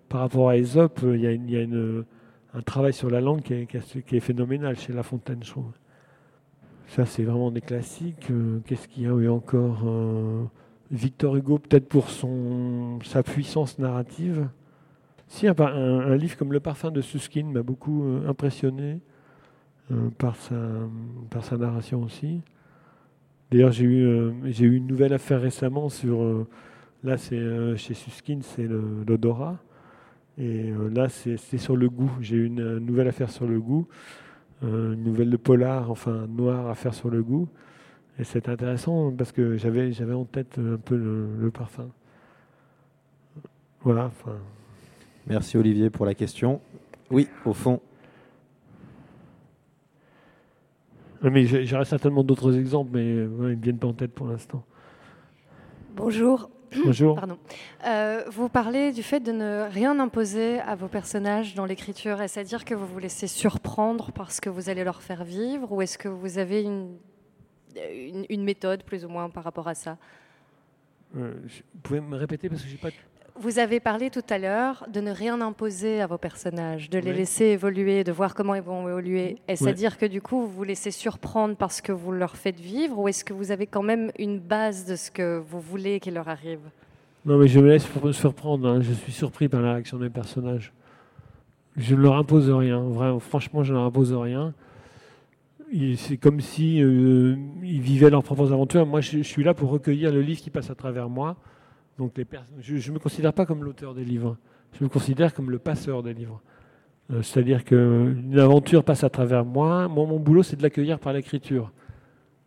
par rapport à Ésope, il y a, une- un travail sur la langue qui est phénoménal chez La Fontaine, je trouve. Ça, c'est vraiment des classiques. Euh, Qu'est-ce qu'il y a eu encore Euh, Victor Hugo, peut-être pour son, sa puissance narrative. Si, un, livre comme Le parfum de Susskind m'a beaucoup euh, impressionné. par, sa, par sa narration aussi. D'ailleurs, j'ai eu, j'ai eu une nouvelle affaire récemment sur. là, c'est chez Suskin, c'est l'odorat. Et là, c'est sur le goût. J'ai eu une nouvelle affaire sur le goût. une nouvelle de polar, enfin noir à faire sur le goût. Et c'est intéressant parce que j'avais en tête un peu le, parfum. Voilà. Merci Olivier pour la question. Oui, au fond. Mais j'aurais certainement d'autres exemples, mais ils ne me viennent pas en tête pour l'instant. Bonjour. Bonjour. Pardon. Euh, vous parlez du fait de ne rien imposer à vos personnages dans l'écriture. Est-ce à dire que vous vous laissez surprendre parce que vous allez leur faire vivre ou est-ce que vous avez une, une, méthode plus ou moins par rapport à ça? Euh, Vous pouvez me répéter parce que j'ai pas... Vous avez parlé tout à l'heure de ne rien imposer à vos personnages, de les laisser évoluer, de voir comment ils vont évoluer. Est-ce à dire que du coup, vous vous laissez surprendre parce que vous leur faites vivre ou est-ce que vous avez quand même une base de ce que vous voulez qu'il leur arrive? Non, mais je me laisse surprendre. Hein. Je suis surpris par la réaction des personnages. Je ne leur impose rien. Vraiment, franchement, je ne leur impose rien. C'est comme si euh, ils vivaient leurs propres aventures. Moi, je, je suis là pour recueillir le livre qui passe à travers moi donc les je ne me considère pas comme l'auteur des livres, je me considère comme le passeur des livres. Euh, c'est-à-dire qu'une aventure passe à travers moi. Moi, mon boulot, c'est de l'accueillir par l'écriture.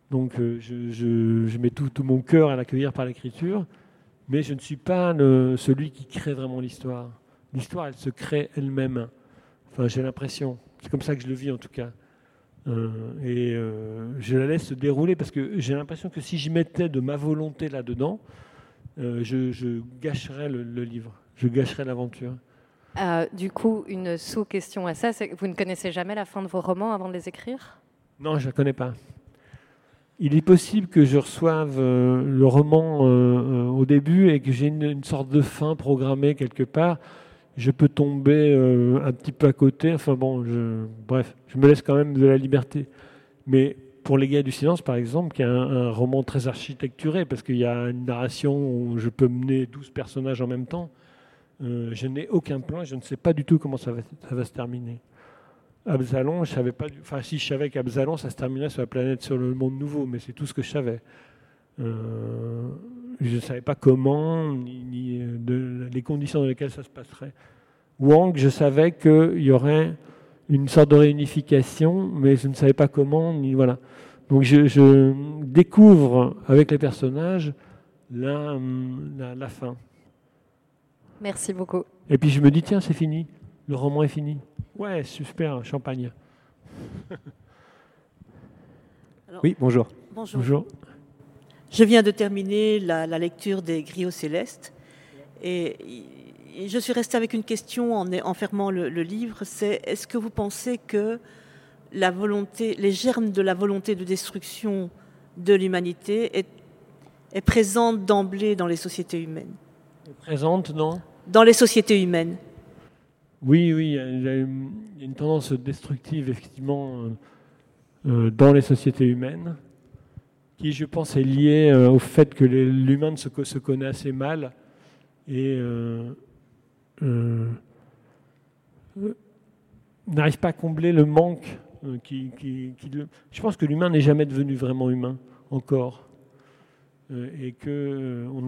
Donc euh, je, mets tout, mon cœur à l'accueillir par l'écriture, mais je ne suis pas celui qui crée vraiment l'histoire. L'histoire, elle se crée elle-même. Enfin, j'ai l'impression. C'est comme ça que je le vis en tout cas. Euh, et je la laisse se dérouler parce que j'ai l'impression que si je mettais de ma volonté là-dedans, euh, je, gâcherais le, livre, je gâcherais l'aventure. Euh, du coup, une sous-question à ça, c'est que vous ne connaissez jamais la fin de vos romans avant de les écrire? Non, je ne la connais pas. Il est possible que je reçoive euh, le roman au début et que j'ai une, sorte de fin programmée quelque part. Je peux tomber un petit peu à côté. Enfin bon, je, bref, je me laisse quand même de la liberté. Mais pour Les Gars du Silence, par exemple, qui est un, roman très architecturé, parce qu'il y a une narration où je peux mener 12 personnages en même temps, euh, je n'ai aucun plan, je ne sais pas du tout comment ça va, se terminer. Absalon, je savais pas, enfin si je savais qu'Absalon, ça se terminait sur la planète, sur le monde nouveau, mais c'est tout ce que je savais. Euh, je ne savais pas comment, ni, les conditions dans lesquelles ça se passerait. Wang, je savais qu'il y aurait une sorte de réunification, mais je ne savais pas comment, ni voilà. Donc je, découvre avec les personnages la, la, fin. Merci beaucoup. Et puis je me dis, tiens, c'est fini, le roman est fini. Ouais, super, champagne. oui, bonjour. bonjour. Je viens de terminer la, lecture des Griots célestes et je suis restée avec une question en, en fermant le, le livre, c'est est-ce que vous pensez que la volonté, les germes de la volonté de destruction de l'humanité est, est présente d'emblée dans les sociétés humaines? Présente, non? Dans les sociétés humaines. Oui, oui, il y a une tendance destructive, effectivement, euh, euh, dans les sociétés humaines, qui, je pense, est liée euh, au fait que l'humain se, se, connaît assez mal et n'arrive pas à combler le manque euh, qui, je pense que l'humain n'est jamais devenu vraiment humain encore. Euh, et qu'on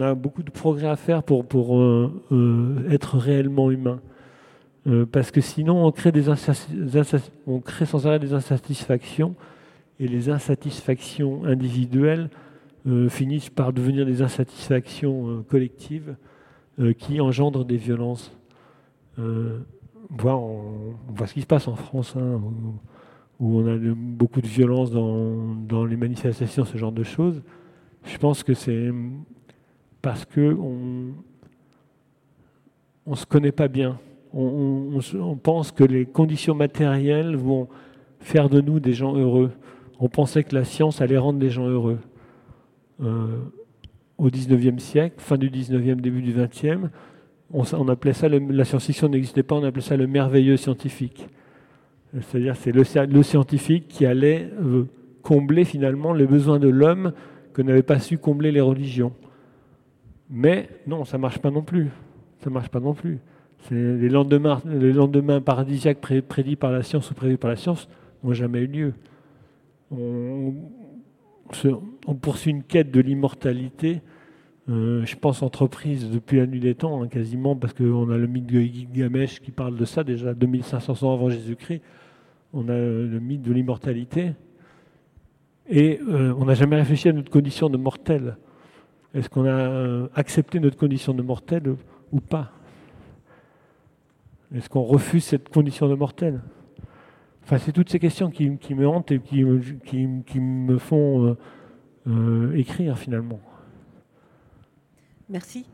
euh, a beaucoup de progrès à faire pour, pour être réellement humain. parce que sinon, on crée, des on crée sans arrêt des insatisfactions, et les insatisfactions individuelles finissent par devenir des insatisfactions collectives qui engendrent des violences. On, voit, on, voit ce qui se passe en France. Hein, où on a beaucoup de violence dans, les manifestations, ce genre de choses. Je pense que c'est parce qu'on ne se connaît pas bien. On, pense que les conditions matérielles vont faire de nous des gens heureux. On pensait que la science allait rendre des gens heureux. Euh, au 19e siècle, fin du 19e, début du 20e, on, appelait ça, la science-fiction n'existait pas, on appelait ça le merveilleux scientifique. C'est-à-dire c'est le, scientifique qui allait euh, combler finalement les besoins de l'homme que n'avaient pas su combler les religions. Mais non, ça marche pas non plus. Ça marche pas non plus. Les lendemains, paradisiaques prédits par la science ou prévus par la science n'ont jamais eu lieu. On, poursuit une quête de l'immortalité, euh, je pense entreprise depuis la nuit des temps, hein, quasiment, parce qu'on a le mythe de Gilgamesh qui parle de ça déjà 2500 ans avant Jésus-Christ. On a le mythe de l'immortalité. Et euh, on n'a jamais réfléchi à notre condition de mortel. Est-ce qu'on a euh, accepté notre condition de mortel ou pas? Est-ce qu'on refuse cette condition de mortel? Enfin, c'est toutes ces questions qui, me hantent et qui, me font euh, écrire finalement. Merci.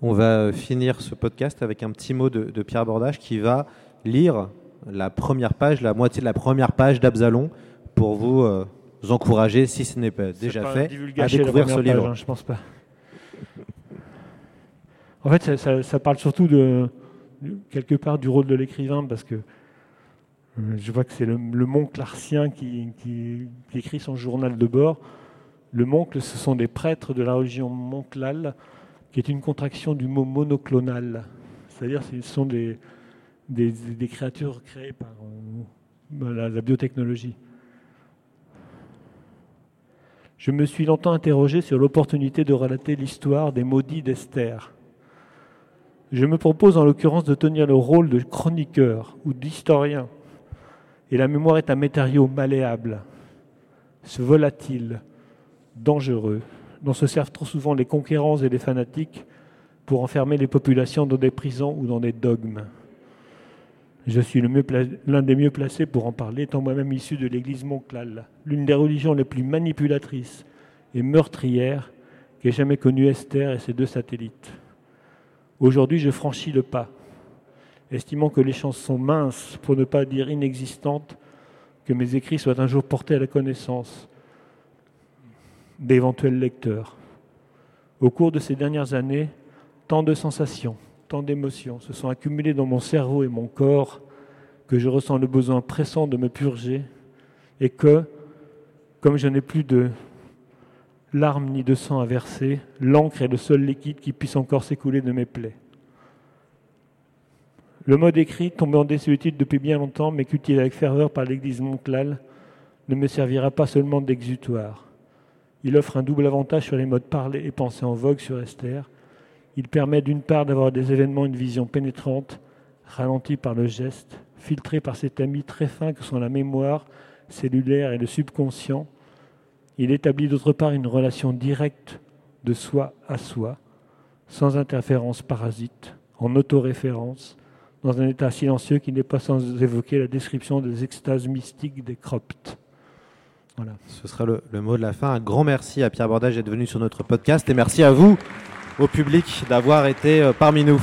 On va finir ce podcast avec un petit mot de, de Pierre Bordage qui va lire la première page, la moitié de la première page d'Absalon pour vous vous encourager, si ce n'est pas déjà fait, à découvrir ce livre. Hein, je pense pas. En fait, ça, parle surtout de, quelque part du rôle de l'écrivain, parce que euh, je vois que c'est le, le moncle arcien qui, qui, écrit son journal de bord. Le moncle, ce sont des prêtres de la religion monclale, qui est une contraction du mot monoclonal. C'est-à-dire ce sont des, des, créatures créées par euh, la biotechnologie. Je me suis longtemps interrogé sur l'opportunité de relater l'histoire des maudits d'Esther. Je me propose en l'occurrence de tenir le rôle de chroniqueur ou d'historien. Et la mémoire est un matériau malléable, volatile, dangereux, dont se servent trop souvent les conquérants et les fanatiques pour enfermer les populations dans des prisons ou dans des dogmes. Je suis l'un des mieux placés pour en parler, étant moi-même issu de l'Église Monclal, l'une des religions les plus manipulatrices et meurtrières qu'ait jamais connu Esther et ses deux satellites. Aujourd'hui, je franchis le pas, estimant que les chances sont minces, pour ne pas dire inexistantes, que mes écrits soient un jour portés à la connaissance d'éventuels lecteurs. Au cours de ces dernières années, tant de sensations, tant d'émotions se sont accumulées dans mon cerveau et mon corps que je ressens le besoin pressant de me purger et que, comme je n'ai plus de larmes ni de sang à verser, l'encre est le seul liquide qui puisse encore s'écouler de mes plaies. Le mode écrit, tombé en désuétude depuis bien longtemps, mais cultivé avec ferveur par l'Église Monclal, ne me servira pas seulement d'exutoire. Il offre un double avantage sur les modes parlés et pensés en vogue sur Esther, il permet d'une part d'avoir des événements une vision pénétrante, ralentie par le geste, filtrée par cet ami très fin que sont la mémoire cellulaire et le subconscient. Il établit d'autre part une relation directe de soi à soi, sans interférence parasite, en autoréférence, dans un état silencieux qui n'est pas sans évoquer la description des extases mystiques des croptes. Voilà. Ce sera le, le, mot de la fin. Un grand merci à Pierre Bordage d'être venu sur notre podcast et merci à vous au public d'avoir été euh, parmi nous.